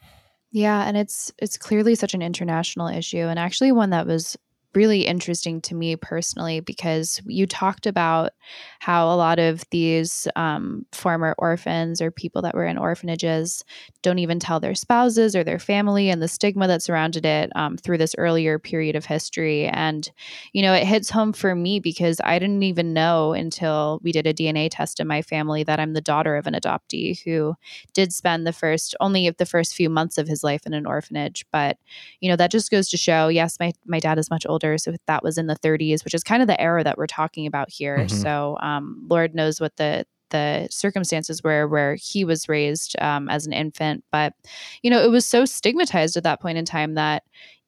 Speaker 2: Yeah, and it's it's clearly such an international issue and actually one that was really interesting to me personally because you talked about how a lot of these um, former orphans or people that were in orphanages don't even tell their spouses or their family and the stigma that surrounded it um, through this earlier period of history. And, you know, it hits home for me because I didn't even know until we did a DNA test in my family that I'm the daughter of an adoptee who did spend the first, only the first few months of his life in an orphanage. But, you know, that just goes to show yes, my, my dad is much older older. So that was in the 30s, which is kind of the era that we're talking about here. Mm-hmm. So um, Lord knows what the the circumstances were where he was raised um, as an infant. But you know, it was so stigmatized at that point in time that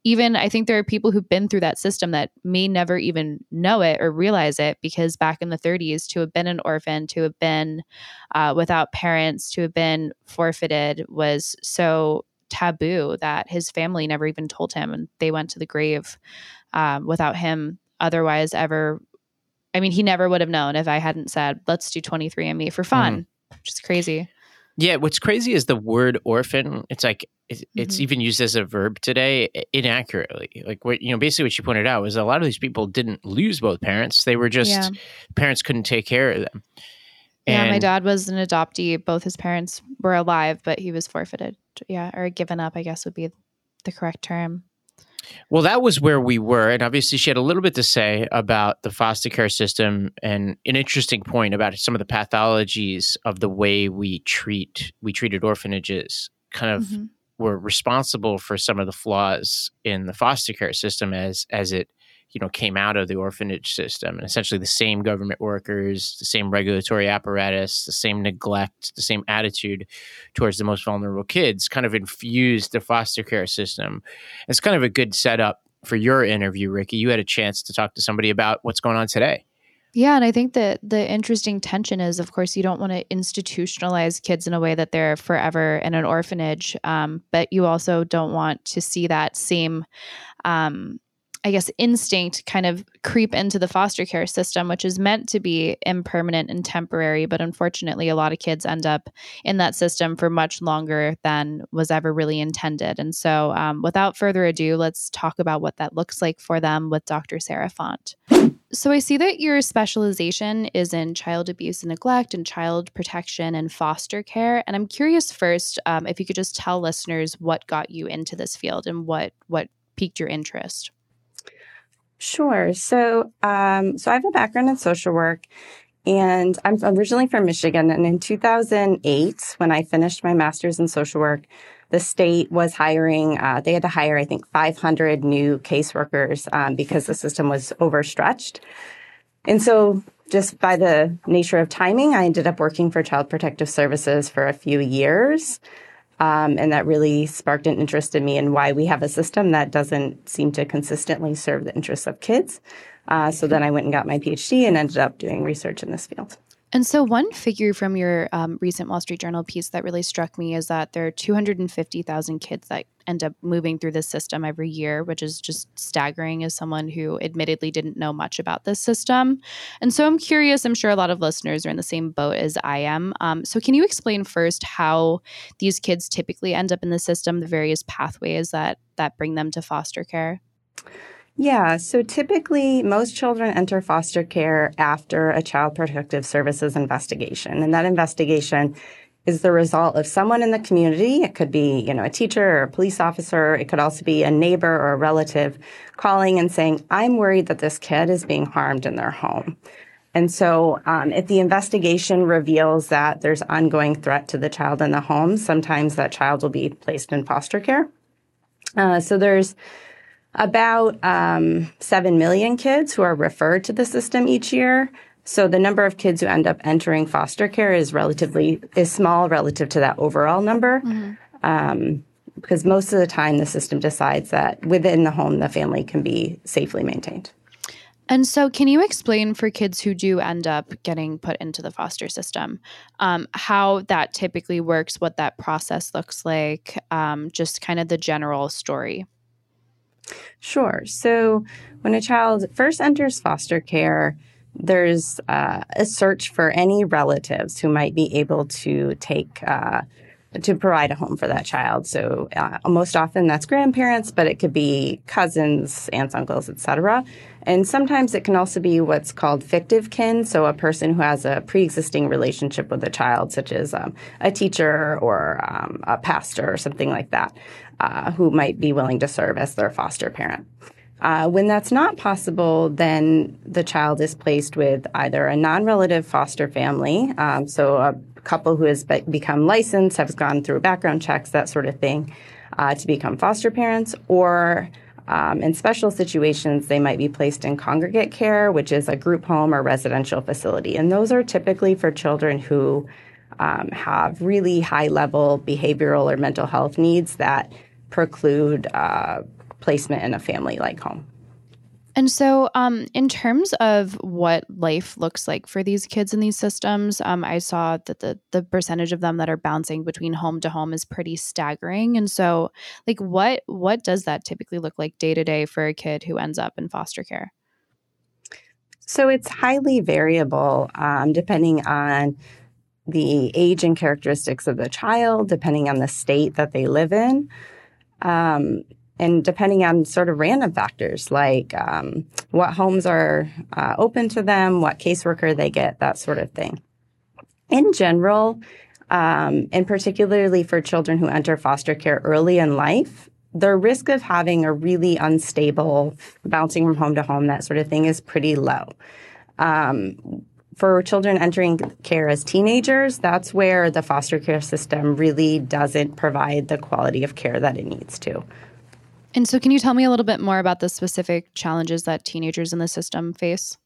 Speaker 2: even I think there are people who've been through that system that may never even know it or realize it because back in the 30s, to have been an orphan, to have been uh, without parents, to have been forfeited was so taboo that his family never even told him and they went to the grave um, without him otherwise ever i mean he never would have known if i hadn't said let's do 23andme for fun mm. which is crazy
Speaker 4: yeah what's crazy is the word orphan it's like it's, it's mm-hmm. even used as a verb today inaccurately like what you know basically what you pointed out was a lot of these people didn't lose both parents they were just yeah. parents couldn't take care of them
Speaker 2: and yeah my dad was an adoptee both his parents were alive but he was forfeited yeah or given up i guess would be the correct term
Speaker 4: well, that was where we were. And obviously, she had a little bit to say about the foster care system and an interesting point about some of the pathologies of the way we treat we treated orphanages kind of mm-hmm. were responsible for some of the flaws in the foster care system as as it you know came out of the orphanage system. And essentially the same government workers the same regulatory apparatus the same neglect the same attitude towards the most vulnerable kids kind of infused the foster care system. It's kind of a good setup for your interview Rikki. You had a chance to talk to somebody about what's going on today.
Speaker 2: Yeah, and I think that the interesting tension is, of course, you don't want to institutionalize kids in a way that they're forever in an orphanage, um, but you also don't want to see that same um, I guess, instinct kind of creep into the foster care system, which is meant to be impermanent and temporary. But unfortunately, a lot of kids end up in that system for much longer than was ever really intended. And so, um, without further ado, let's talk about what that looks like for them with Dr. Sarah Font. So, I see that your specialization is in child abuse and neglect and child protection and foster care. And I'm curious first um, if you could just tell listeners what got you into this field and what what piqued your interest.
Speaker 5: Sure. So, um, so I have a background in social work, and I'm originally from Michigan. And in 2008, when I finished my master's in social work, the state was hiring. Uh, they had to hire, I think, 500 new caseworkers um, because the system was overstretched. And so, just by the nature of timing, I ended up working for Child Protective Services for a few years. Um, and that really sparked an interest in me in why we have a system that doesn't seem to consistently serve the interests of kids. Uh, so then I went and got my PhD and ended up doing research in this field.
Speaker 2: And so, one figure from your um, recent Wall Street Journal piece that really struck me is that there are 250,000 kids that end up moving through this system every year, which is just staggering as someone who admittedly didn't know much about this system. And so, I'm curious, I'm sure a lot of listeners are in the same boat as I am. Um, so, can you explain first how these kids typically end up in the system, the various pathways that, that bring them to foster care?
Speaker 5: Yeah, so typically most children enter foster care after a Child Protective Services investigation. And that investigation is the result of someone in the community. It could be, you know, a teacher or a police officer. It could also be a neighbor or a relative calling and saying, I'm worried that this kid is being harmed in their home. And so, um, if the investigation reveals that there's ongoing threat to the child in the home, sometimes that child will be placed in foster care. Uh, so there's about um, 7 million kids who are referred to the system each year. So the number of kids who end up entering foster care is relatively is small relative to that overall number. Mm-hmm. Um, because most of the time the system decides that within the home the family can be safely maintained.
Speaker 2: And so, can you explain for kids who do end up getting put into the foster system um, how that typically works, what that process looks like, um, just kind of the general story?
Speaker 5: Sure. So, when a child first enters foster care, there's uh, a search for any relatives who might be able to take uh, to provide a home for that child. So uh, most often that's grandparents, but it could be cousins, aunts, uncles, etc. And sometimes it can also be what's called fictive kin, so a person who has a pre-existing relationship with a child, such as um, a teacher or um, a pastor or something like that, uh, who might be willing to serve as their foster parent. Uh, when that's not possible, then the child is placed with either a non-relative foster family, um, so a couple who has be- become licensed, has gone through background checks, that sort of thing, uh, to become foster parents, or um, in special situations, they might be placed in congregate care, which is a group home or residential facility. And those are typically for children who um, have really high level behavioral or mental health needs that preclude uh, placement in a family like home.
Speaker 2: And so, um, in terms of what life looks like for these kids in these systems, um, I saw that the the percentage of them that are bouncing between home to home is pretty staggering. And so, like, what what does that typically look like day to day for a kid who ends up in foster care?
Speaker 5: So it's highly variable, um, depending on the age and characteristics of the child, depending on the state that they live in. Um, and depending on sort of random factors like um, what homes are uh, open to them, what caseworker they get, that sort of thing. In general, um, and particularly for children who enter foster care early in life, the risk of having a really unstable bouncing from home to home, that sort of thing, is pretty low. Um, for children entering care as teenagers, that's where the foster care system really doesn't provide the quality of care that it needs to.
Speaker 2: And so, can you tell me a little bit more about the specific challenges that teenagers in the system face?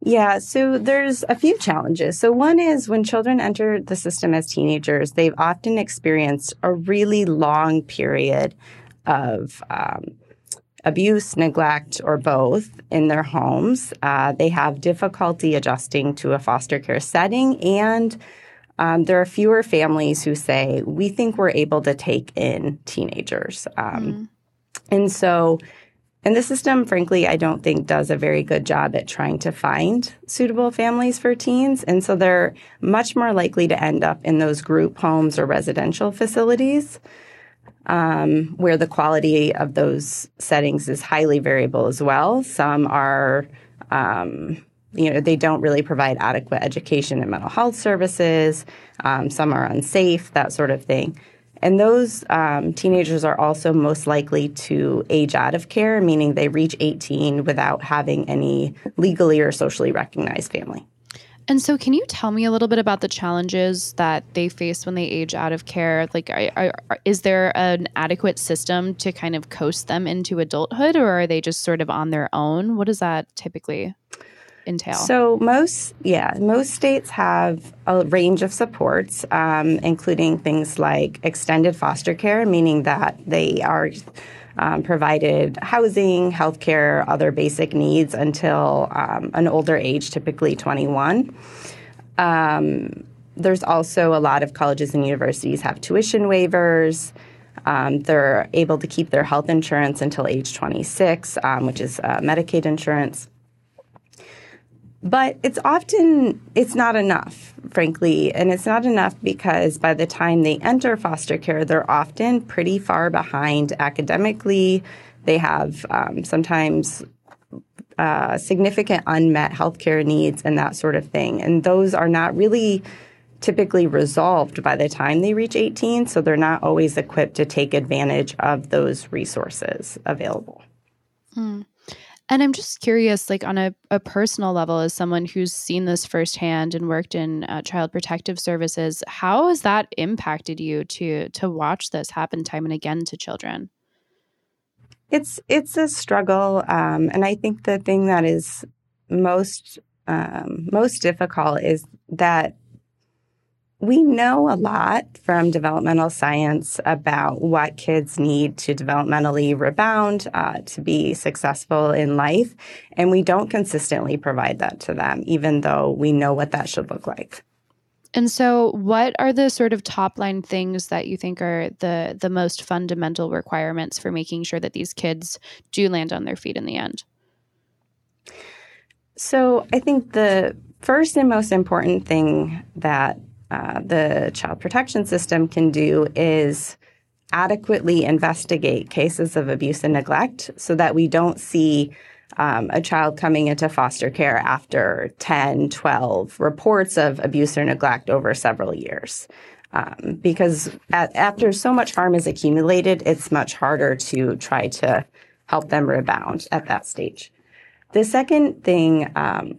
Speaker 5: Yeah, so there's a few challenges. So, one is when children enter the system as teenagers, they've often experienced a really long period of um, abuse, neglect, or both in their homes. Uh, they have difficulty adjusting to a foster care setting and um, there are fewer families who say, we think we're able to take in teenagers. Um, mm. And so, and the system, frankly, I don't think does a very good job at trying to find suitable families for teens. And so they're much more likely to end up in those group homes or residential facilities. Um, where the quality of those settings is highly variable as well. Some are um, you know, they don't really provide adequate education and mental health services. Um, some are unsafe, that sort of thing. And those um, teenagers are also most likely to age out of care, meaning they reach 18 without having any legally or socially recognized family.
Speaker 2: And so, can you tell me a little bit about the challenges that they face when they age out of care? Like, are, are, is there an adequate system to kind of coast them into adulthood, or are they just sort of on their own? What does that typically entail?
Speaker 5: So most, yeah, most states have a range of supports, um, including things like extended foster care, meaning that they are um, provided housing, healthcare, other basic needs until um, an older age, typically 21. Um, there's also a lot of colleges and universities have tuition waivers. Um, they're able to keep their health insurance until age 26, um, which is uh, Medicaid insurance. But it's often it's not enough, frankly, and it's not enough because by the time they enter foster care, they're often pretty far behind academically. They have um, sometimes uh, significant unmet healthcare needs and that sort of thing, and those are not really typically resolved by the time they reach 18, so they're not always equipped to take advantage of those resources available.
Speaker 2: Mm. And I'm just curious, like on a, a personal level, as someone who's seen this firsthand and worked in uh, child protective services, how has that impacted you to to watch this happen time and again to children?
Speaker 5: It's it's a struggle, um, and I think the thing that is most um, most difficult is that we know a lot from developmental science about what kids need to developmentally rebound, uh, to be successful in life. And we don't consistently provide that to them, even though we know what that should look like.
Speaker 2: And so, what are the sort of top line things that you think are the the most fundamental requirements for making sure that these kids do land on their feet in the end?
Speaker 5: So, I think the first and most important thing that uh, the child protection system can do is adequately investigate cases of abuse and neglect so that we don't see um, a child coming into foster care after 10, 12 reports of abuse or neglect over several years. Um, because at, after so much harm is accumulated, it's much harder to try to help them rebound at that stage. The second thing um,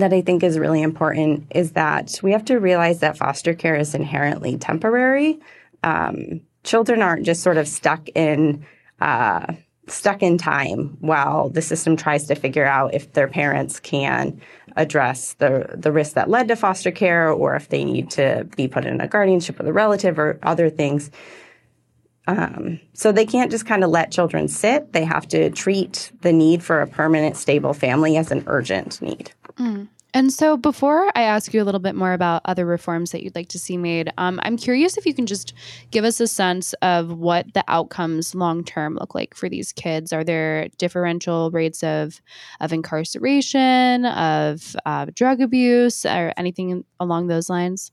Speaker 5: that I think is really important is that we have to realize that foster care is inherently temporary. Um, children aren't just sort of stuck in uh, stuck in time while the system tries to figure out if their parents can address the the risk that led to foster care or if they need to be put in a guardianship with a relative or other things. Um, so they can't just kind of let children sit. They have to treat the need for a permanent, stable family as an urgent need.
Speaker 2: Mm. And so, before I ask you a little bit more about other reforms that you'd like to see made, um, I'm curious if you can just give us a sense of what the outcomes long term look like for these kids. Are there differential rates of of incarceration, of uh, drug abuse, or anything along those lines?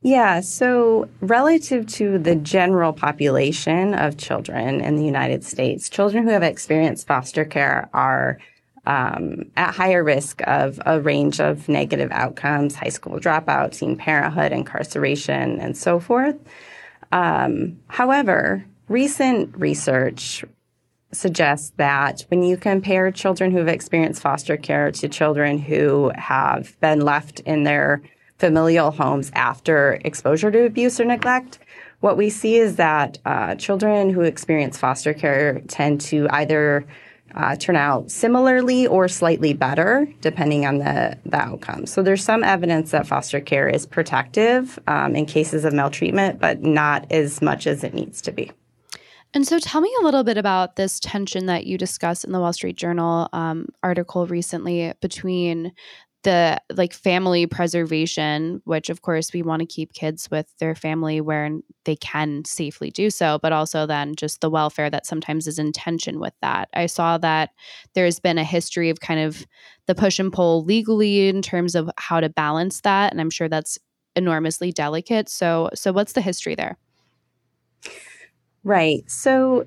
Speaker 5: Yeah, so relative to the general population of children in the United States, children who have experienced foster care are um, at higher risk of a range of negative outcomes high school dropout, teen parenthood, incarceration, and so forth. Um, however, recent research suggests that when you compare children who have experienced foster care to children who have been left in their familial homes after exposure to abuse or neglect, what we see is that uh, children who experience foster care tend to either uh, turn out similarly or slightly better, depending on the, the outcome. So there's some evidence that foster care is protective um, in cases of maltreatment, but not as much as it needs to be.
Speaker 2: And so, tell me a little bit about this tension that you discussed in the Wall Street Journal um, article recently between the like family preservation, which of course we want to keep kids with their family where they can safely do so, but also then just the welfare that sometimes is in tension with that. I saw that there's been a history of kind of the push and pull legally in terms of how to balance that. And I'm sure that's enormously delicate. So so what's the history there?
Speaker 5: Right. So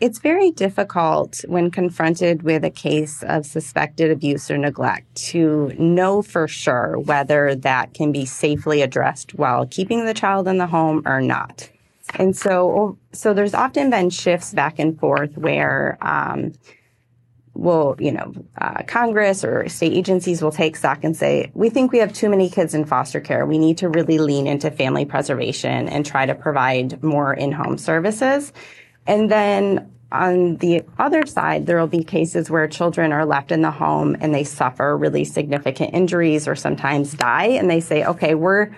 Speaker 5: it's very difficult when confronted with a case of suspected abuse or neglect to know for sure whether that can be safely addressed while keeping the child in the home or not. And so, so there's often been shifts back and forth where, um, you know, uh, Congress or state agencies will take stock and say, we think we have too many kids in foster care. We need to really lean into family preservation and try to provide more in-home services. And then on the other side, there will be cases where children are left in the home and they suffer really significant injuries or sometimes die. And they say, okay, we're,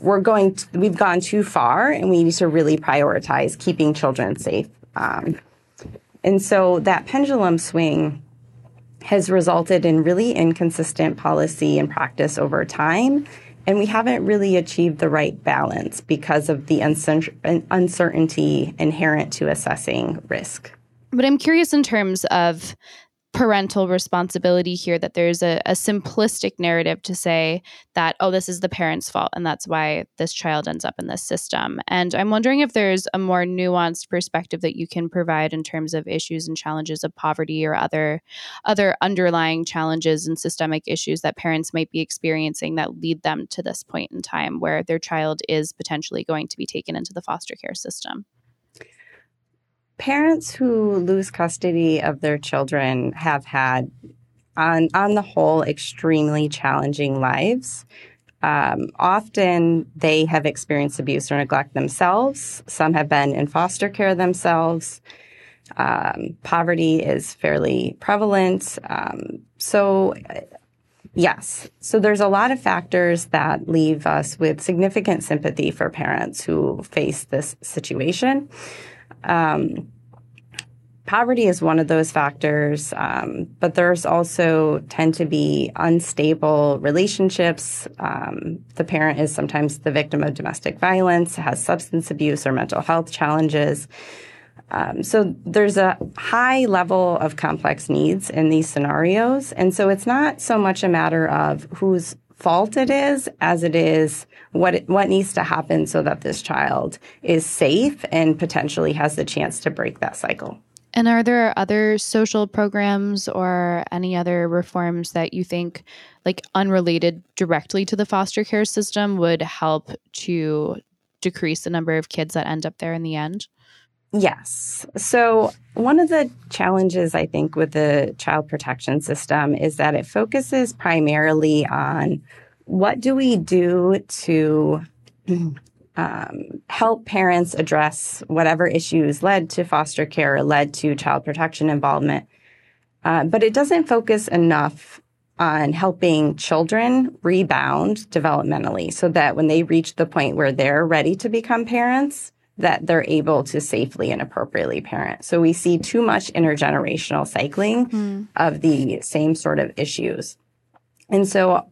Speaker 5: we're going, to, we've gone too far and we need to really prioritize keeping children safe. Um, and so that pendulum swing has resulted in really inconsistent policy and practice over time. And we haven't really achieved the right balance because of the uncertainty inherent to assessing risk.
Speaker 2: But I'm curious in terms of parental responsibility here that there's a, a, simplistic narrative to say that oh this is the parent's fault and that's why this child ends up in this system. And i'm wondering if there's a more nuanced perspective that you can provide in terms of issues and challenges of poverty or other other underlying challenges and systemic issues that parents might be experiencing that lead them to this point in time where their child is potentially going to be taken into the foster care system
Speaker 5: parents who lose custody of their children have had, on, on the whole, extremely challenging lives. Um, often they have experienced abuse or neglect themselves. Some have been in foster care themselves. Um, poverty is fairly prevalent. Um, so, yes. So there's a lot of factors that leave us with significant sympathy for parents who face this situation. Um, poverty is one of those factors, um, but there's also tend to be unstable relationships. Um, the parent is sometimes the victim of domestic violence, has substance abuse or mental health challenges. Um, so there's a high level of complex needs in these scenarios, and so it's not so much a matter of whose fault it is as it is what it, what needs to happen so that this child is safe and potentially has the chance to break that cycle.
Speaker 2: And are there other social programs or any other reforms that you think, like unrelated directly to the foster care system, would help to decrease the number of kids that end up there in the end?
Speaker 5: Yes. So, one of the challenges I think with the child protection system is that it focuses primarily on what do we do to [CLEARS THROAT] um, help parents address whatever issues led to foster care, led to child protection involvement. Uh, but it doesn't focus enough on helping children rebound developmentally so that when they reach the point where they're ready to become parents, that they're able to safely and appropriately parent. So we see too much intergenerational cycling mm. of the same sort of issues. And so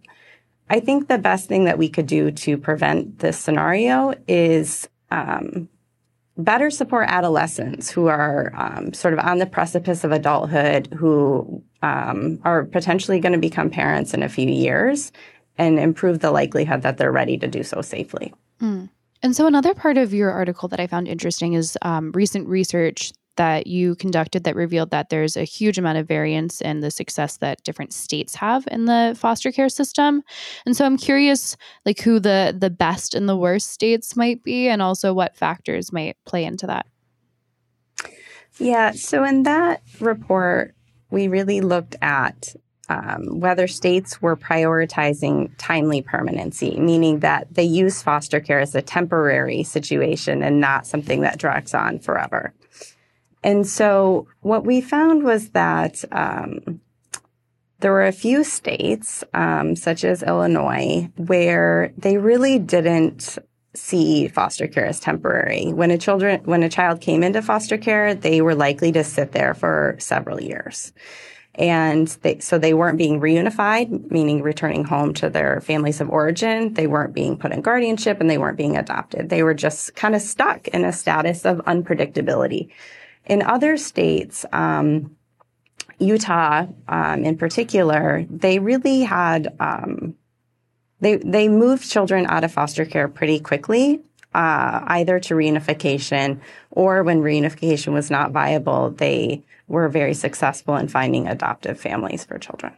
Speaker 5: I think the best thing that we could do to prevent this scenario is um, better support adolescents who are um, sort of on the precipice of adulthood, who um, are potentially going to become parents in a few years, and improve the likelihood that they're ready to do so safely.
Speaker 2: Mm. And so, another part of your article that I found interesting is um, recent research that you conducted that revealed that there's a huge amount of variance in the success that different states have in the foster care system. And so I'm curious like who the the best and the worst states might be and also what factors might play into that.
Speaker 5: Yeah, so in that report we really looked at um, whether states were prioritizing timely permanency, meaning that they use foster care as a temporary situation and not something that drags on forever. And so what we found was that um, there were a few states, um, such as Illinois, where they really didn't see foster care as temporary. When a children when a child came into foster care, they were likely to sit there for several years. And they, so they weren't being reunified, meaning returning home to their families of origin. They weren't being put in guardianship and they weren't being adopted. They were just kind of stuck in a status of unpredictability. In other states, um, Utah um, in particular, they really had um, they they moved children out of foster care pretty quickly, uh, either to reunification or when reunification was not viable, they were very successful in finding adoptive families for children.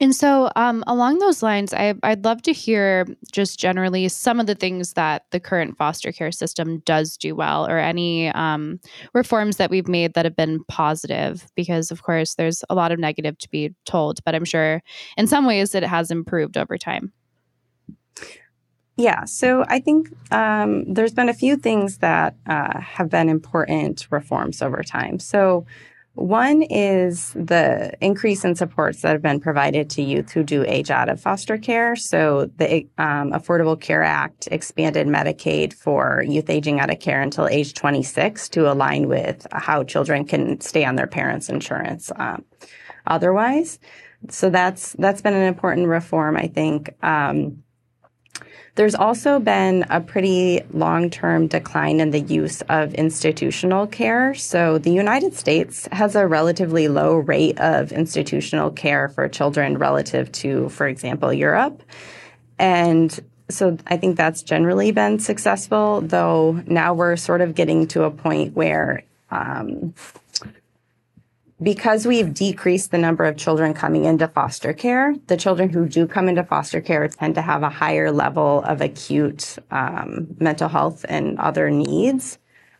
Speaker 2: And so, um, along those lines, I, would love to hear just generally some of the things that the current foster care system does do well, or any um, reforms that we've made that have been positive. Because, of course, there's a lot of negative to be told, but I'm sure in some ways it has improved over time.
Speaker 5: Yeah, so I think um, there's been a few things that uh, have been important reforms over time. So, one is the increase in supports that have been provided to youth who do age out of foster care. So the um, Affordable Care Act expanded Medicaid for youth aging out of care until age 26 to align with how children can stay on their parents' insurance um, otherwise. So that's that's been an important reform, I think. Um, there's also been a pretty long term decline in the use of institutional care. So, the United States has a relatively low rate of institutional care for children relative to, for example, Europe. And so I think that's generally been successful, though now we're sort of getting to a point where um, because we've decreased the number of children coming into foster care, the children who do come into foster care tend to have a higher level of acute um, mental health and other needs.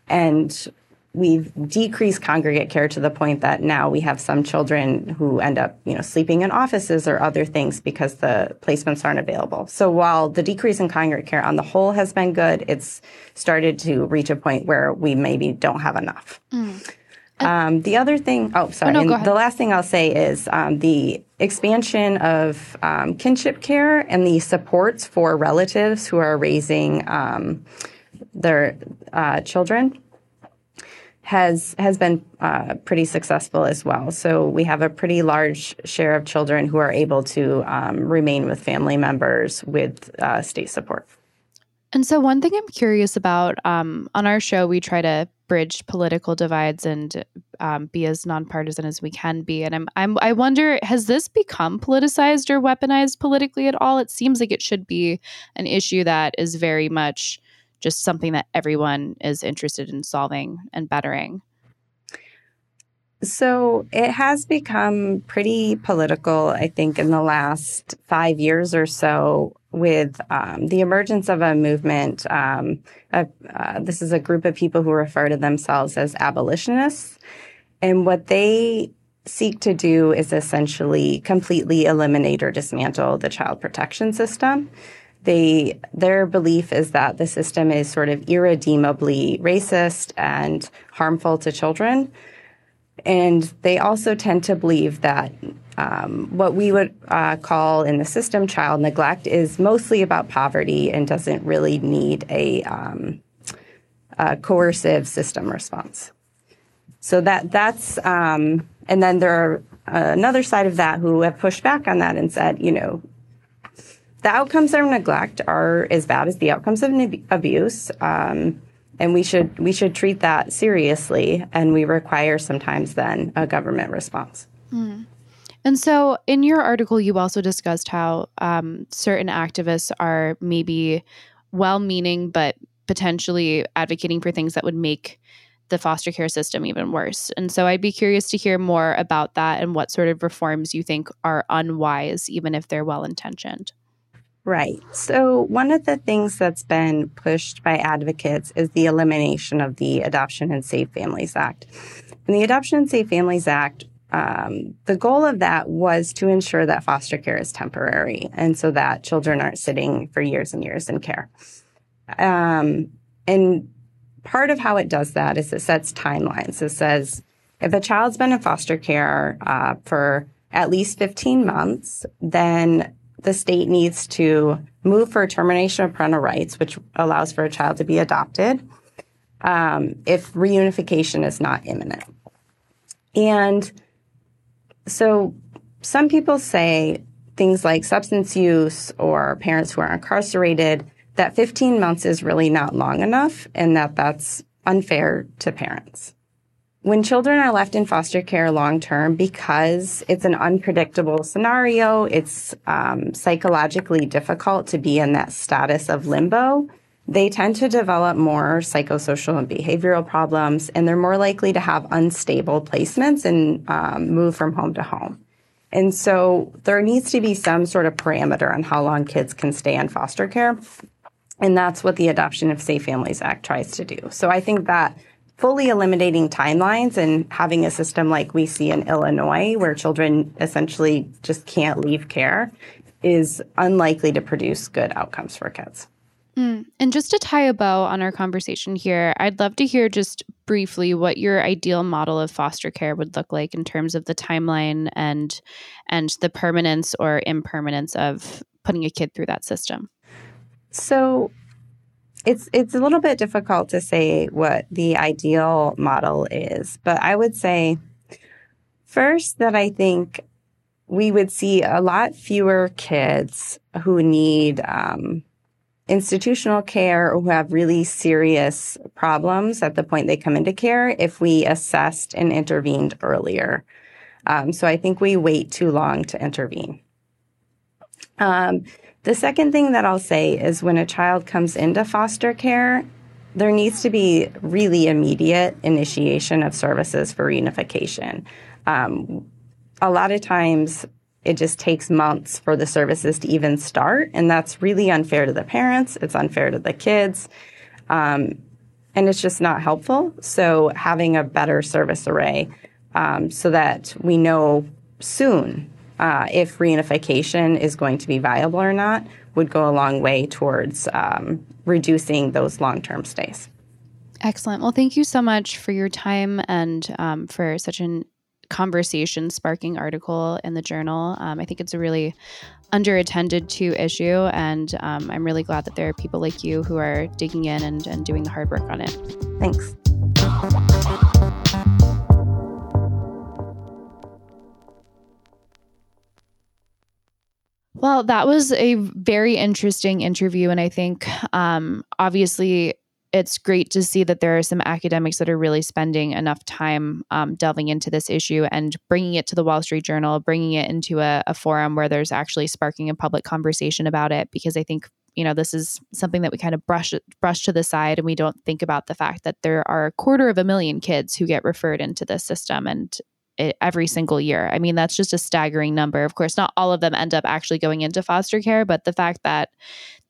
Speaker 5: And we've decreased congregate care to the point that now we have some children who end up, you know, sleeping in offices or other things because the placements aren't available. So while the decrease in congregate care on the whole has been good, it's started to reach a point where we maybe don't have enough. Mm. [LAUGHS] Um, the other thing, oh, sorry. Oh, no, the last thing I'll say is um, the expansion of um, kinship care and the supports for relatives who are raising um, their uh, children has has been uh, pretty successful as well. So we have a pretty large share of children who are able to um, remain with family members with uh, state support.
Speaker 2: And so, one thing I'm curious about um, on our show, we try to bridge political divides and um, be as nonpartisan as we can be. And I'm, I'm, I wonder, has this become politicized or weaponized politically at all? It seems like it should be an issue that is very much just something that everyone is interested in solving and bettering.
Speaker 5: So it has become pretty political, I think, in the last five years or so with um, the emergence of a movement. Um, uh, this is a group of people who refer to themselves as abolitionists. And what they seek to do is essentially completely eliminate or dismantle the child protection system. They, their belief is that the system is sort of irredeemably racist and harmful to children. And they also tend to believe that um, what we would uh, call in the system child neglect is mostly about poverty and doesn't really need a, um, a coercive system response. So that that's um, and then there are uh, another side of that who have pushed back on that and said, you know, the outcomes of neglect are as bad as the outcomes of abuse. Um, and we should we should treat that seriously and we require sometimes then a government response mm.
Speaker 2: And so in your article you also discussed how um, certain activists are maybe well-meaning but potentially advocating for things that would make the foster care system even worse and so i'd be curious to hear more about that and what sort of reforms you think are unwise even if they're well-intentioned
Speaker 5: Right. So, one of the things that's been pushed by advocates is the elimination of the Adoption and Safe Families Act. And the Adoption and Safe Families Act, um, the goal of that was to ensure that foster care is temporary and so that children aren't sitting for years and years in care. Um, and part of how it does that is it sets timelines. It says if a child's been in foster care uh, for at least 15 months, then the state needs to move for termination of parental rights, which allows for a child to be adopted, um, if reunification is not imminent. And so some people say things like substance use or parents who are incarcerated, that 15 months is really not long enough and that that's unfair to parents. When children are left in foster care long term, because it's an unpredictable scenario, it's um, psychologically difficult to be in that status of limbo. They tend to develop more psychosocial and behavioral problems, and they're more likely to have unstable placements and um, move from home to home. And so there needs to be some sort of parameter on how long kids can stay in foster care. And that's what the Adoption of Safe Families Act tries to do. So I think that fully eliminating timelines and having a system like we see in Illinois, where children essentially just can't leave care, is unlikely to produce good outcomes for kids.
Speaker 2: Mm. And just to tie a bow on our conversation here, I'd love to hear just briefly what your ideal model of foster care would look like in terms of the timeline and and the permanence or impermanence of putting a kid through that system.
Speaker 5: So it's it's a little bit difficult to say what the ideal model is, but I would say first that I think we would see a lot fewer kids who need um, institutional care or who have really serious problems at the point they come into care if we assessed and intervened earlier. Um, so I think we wait too long to intervene. Um, the second thing that I'll say is when a child comes into foster care, there needs to be really immediate initiation of services for reunification. Um, a lot of times, it just takes months for the services to even start, and that's really unfair to the parents. It's unfair to the kids. Um, and it's just not helpful. So having a better service array um, so that we know soon uh, if reunification is going to be viable or not would go a long way towards um, reducing those long-term stays.
Speaker 2: Excellent. Well, thank you so much for your time and um, for such an conversation sparking article in the journal. Um, I think it's a really underattended to issue, and um, I'm really glad that there are people like you who are digging in and, and doing the hard work on it.
Speaker 5: Thanks.
Speaker 2: Well, that was a very interesting interview. And I think um, obviously it's great to see that there are some academics that are really spending enough time um, delving into this issue and bringing it to the Wall Street Journal, bringing it into a, a forum where there's actually sparking a public conversation about it. Because I think you know this is something that we kind of brush brush to the side, and we don't think about the fact that there are a quarter of a million kids who get referred into this system, and it, every single year. I mean, that's just a staggering number. Of course, not all of them end up actually going into foster care, but the fact that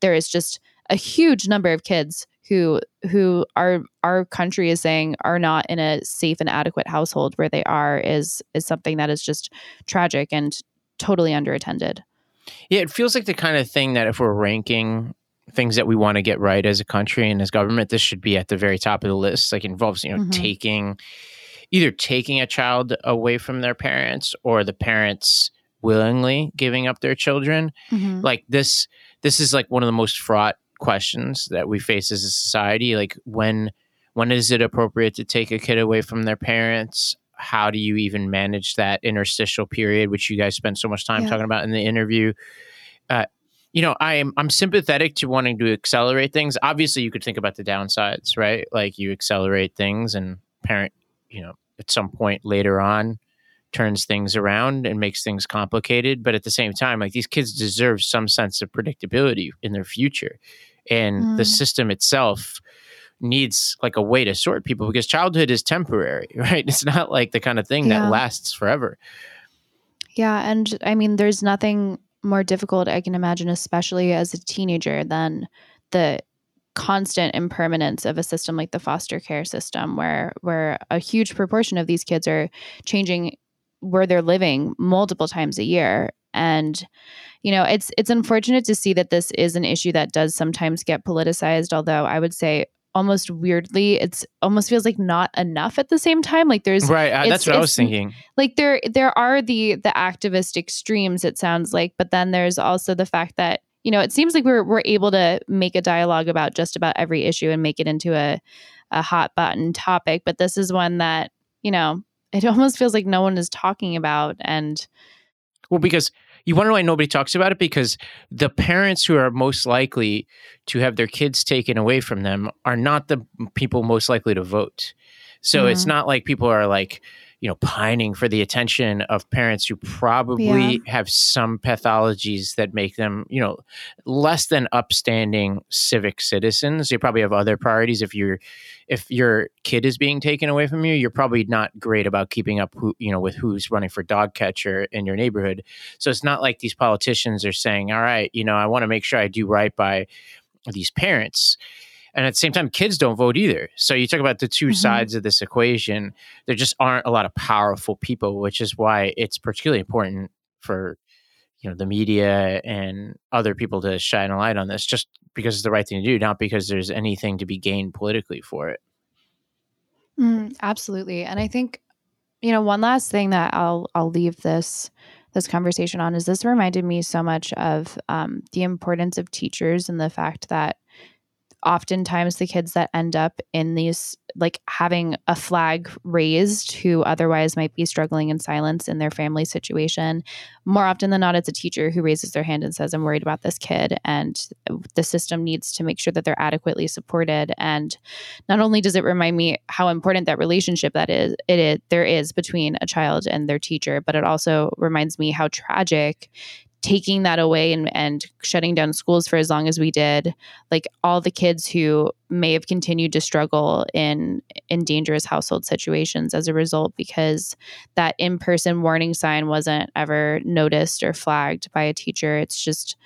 Speaker 2: there is just a huge number of kids who who our our country is saying are not in a safe and adequate household where they are is is something that is just tragic and totally underattended.
Speaker 1: Yeah, it feels like the kind of thing that if we're ranking things that we want to get right as a country and as government, this should be at the very top of the list. Like involves, you know, mm-hmm. taking either taking a child away from their parents or the parents willingly giving up their children. Mm-hmm. Like this this is like one of the most fraught questions that we face as a society like when when is it appropriate to take a kid away from their parents? How do you even manage that interstitial period which you guys spent so much time yeah. talking about in the interview? Uh, you know i'm i'm sympathetic to wanting to accelerate things. Obviously you could think about the downsides right? Like you accelerate things and parent you know at some point later on turns things around and makes things complicated. But at the same time like these kids deserve some sense of predictability in their future and mm. the system itself needs like a way to sort people because childhood is temporary [LAUGHS] right it's not like the kind of thing yeah. that lasts forever
Speaker 2: yeah and i mean there's nothing more difficult i can imagine especially as a teenager than the constant impermanence of a system like the foster care system where where a huge proportion of these kids are changing where they're living multiple times a year and you know it's it's unfortunate to see that this is an issue that does sometimes get politicized although i would say almost weirdly it's almost feels like not enough at the same time. Like there's
Speaker 1: right uh, that's what i was thinking.
Speaker 2: like there there are the the activist extremes it sounds like but then there's also the fact that you know it seems like we're we're able to make a dialogue about just about every issue and make it into a a hot button topic but this is one that you know it [LAUGHS] almost feels like no one is talking about. And
Speaker 1: well because you wonder why nobody talks about it because the parents who are most likely to have their kids taken away from them are not the people most likely to vote. So mm-hmm. it's not like people are like, you know, pining for the attention of parents who probably yeah. have some pathologies that make them, you know, less than upstanding civic citizens. You probably have other priorities. If you're, if your kid is being taken away from you, you're probably not great about keeping up, who, you know, with who's running for dog catcher in your neighborhood. So it's not like these politicians are saying, all right, you know, I want to make sure I do right by these parents and at the same time kids don't vote either. So you talk about the 2 mm-hmm. sides of this equation there just aren't a lot of powerful people which is why it's particularly important for you know the media and other people to shine a light on this just because it's the right thing to do not because there's anything to be gained politically for it.
Speaker 2: Mm, absolutely. And i think you know one last thing that i'll i'll leave this this conversation on is this reminded me so much of um, the importance of teachers and the fact that oftentimes the kids that end up in these like having a flag raised who otherwise might be struggling in silence in their family situation more often than not it's a teacher who raises their hand and says i'm worried about this kid and the system needs to make sure that they're adequately supported. And not only does it remind me how important that relationship that is it is there is between a child and their teacher but it also reminds me how tragic taking that away and, and shutting down schools for as long as we did like all the kids who may have continued to struggle in in dangerous household situations as a result because that in-person warning sign wasn't ever noticed or flagged by a teacher it's just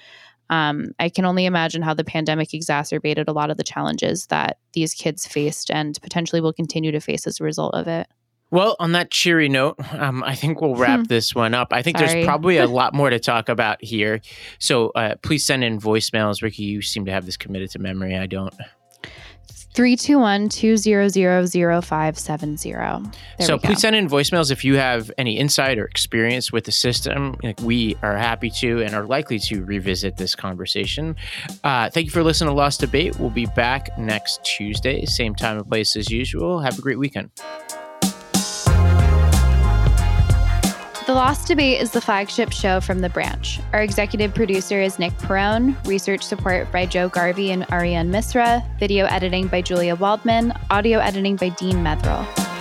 Speaker 2: Um, I can only imagine how the pandemic exacerbated a lot of the challenges that these kids faced and potentially will continue to face as a result of it.
Speaker 1: Well, on that cheery note, [LAUGHS] um, I think we'll wrap
Speaker 2: Hmm.
Speaker 1: this one up. I think
Speaker 2: Sorry.
Speaker 1: there's [LAUGHS] probably a lot more to talk about here. So uh, please send in voicemails. Rikki, you seem to have this committed to memory. I don't.
Speaker 2: 321 200 0570.
Speaker 1: so please send in voicemails if you have any insight or experience with the system. Like we are happy to and are likely to revisit this conversation. Uh, thank you for listening to Lost Debate. We'll be back next Tuesday, same time and place as usual. Have a great weekend.
Speaker 2: The Lost Debate is the flagship show from The Branch. Our executive producer is Nick Perone, research support by Joe Garvey and Ariane Misra, video editing by Julia Waldman, audio editing by Dean Methrel.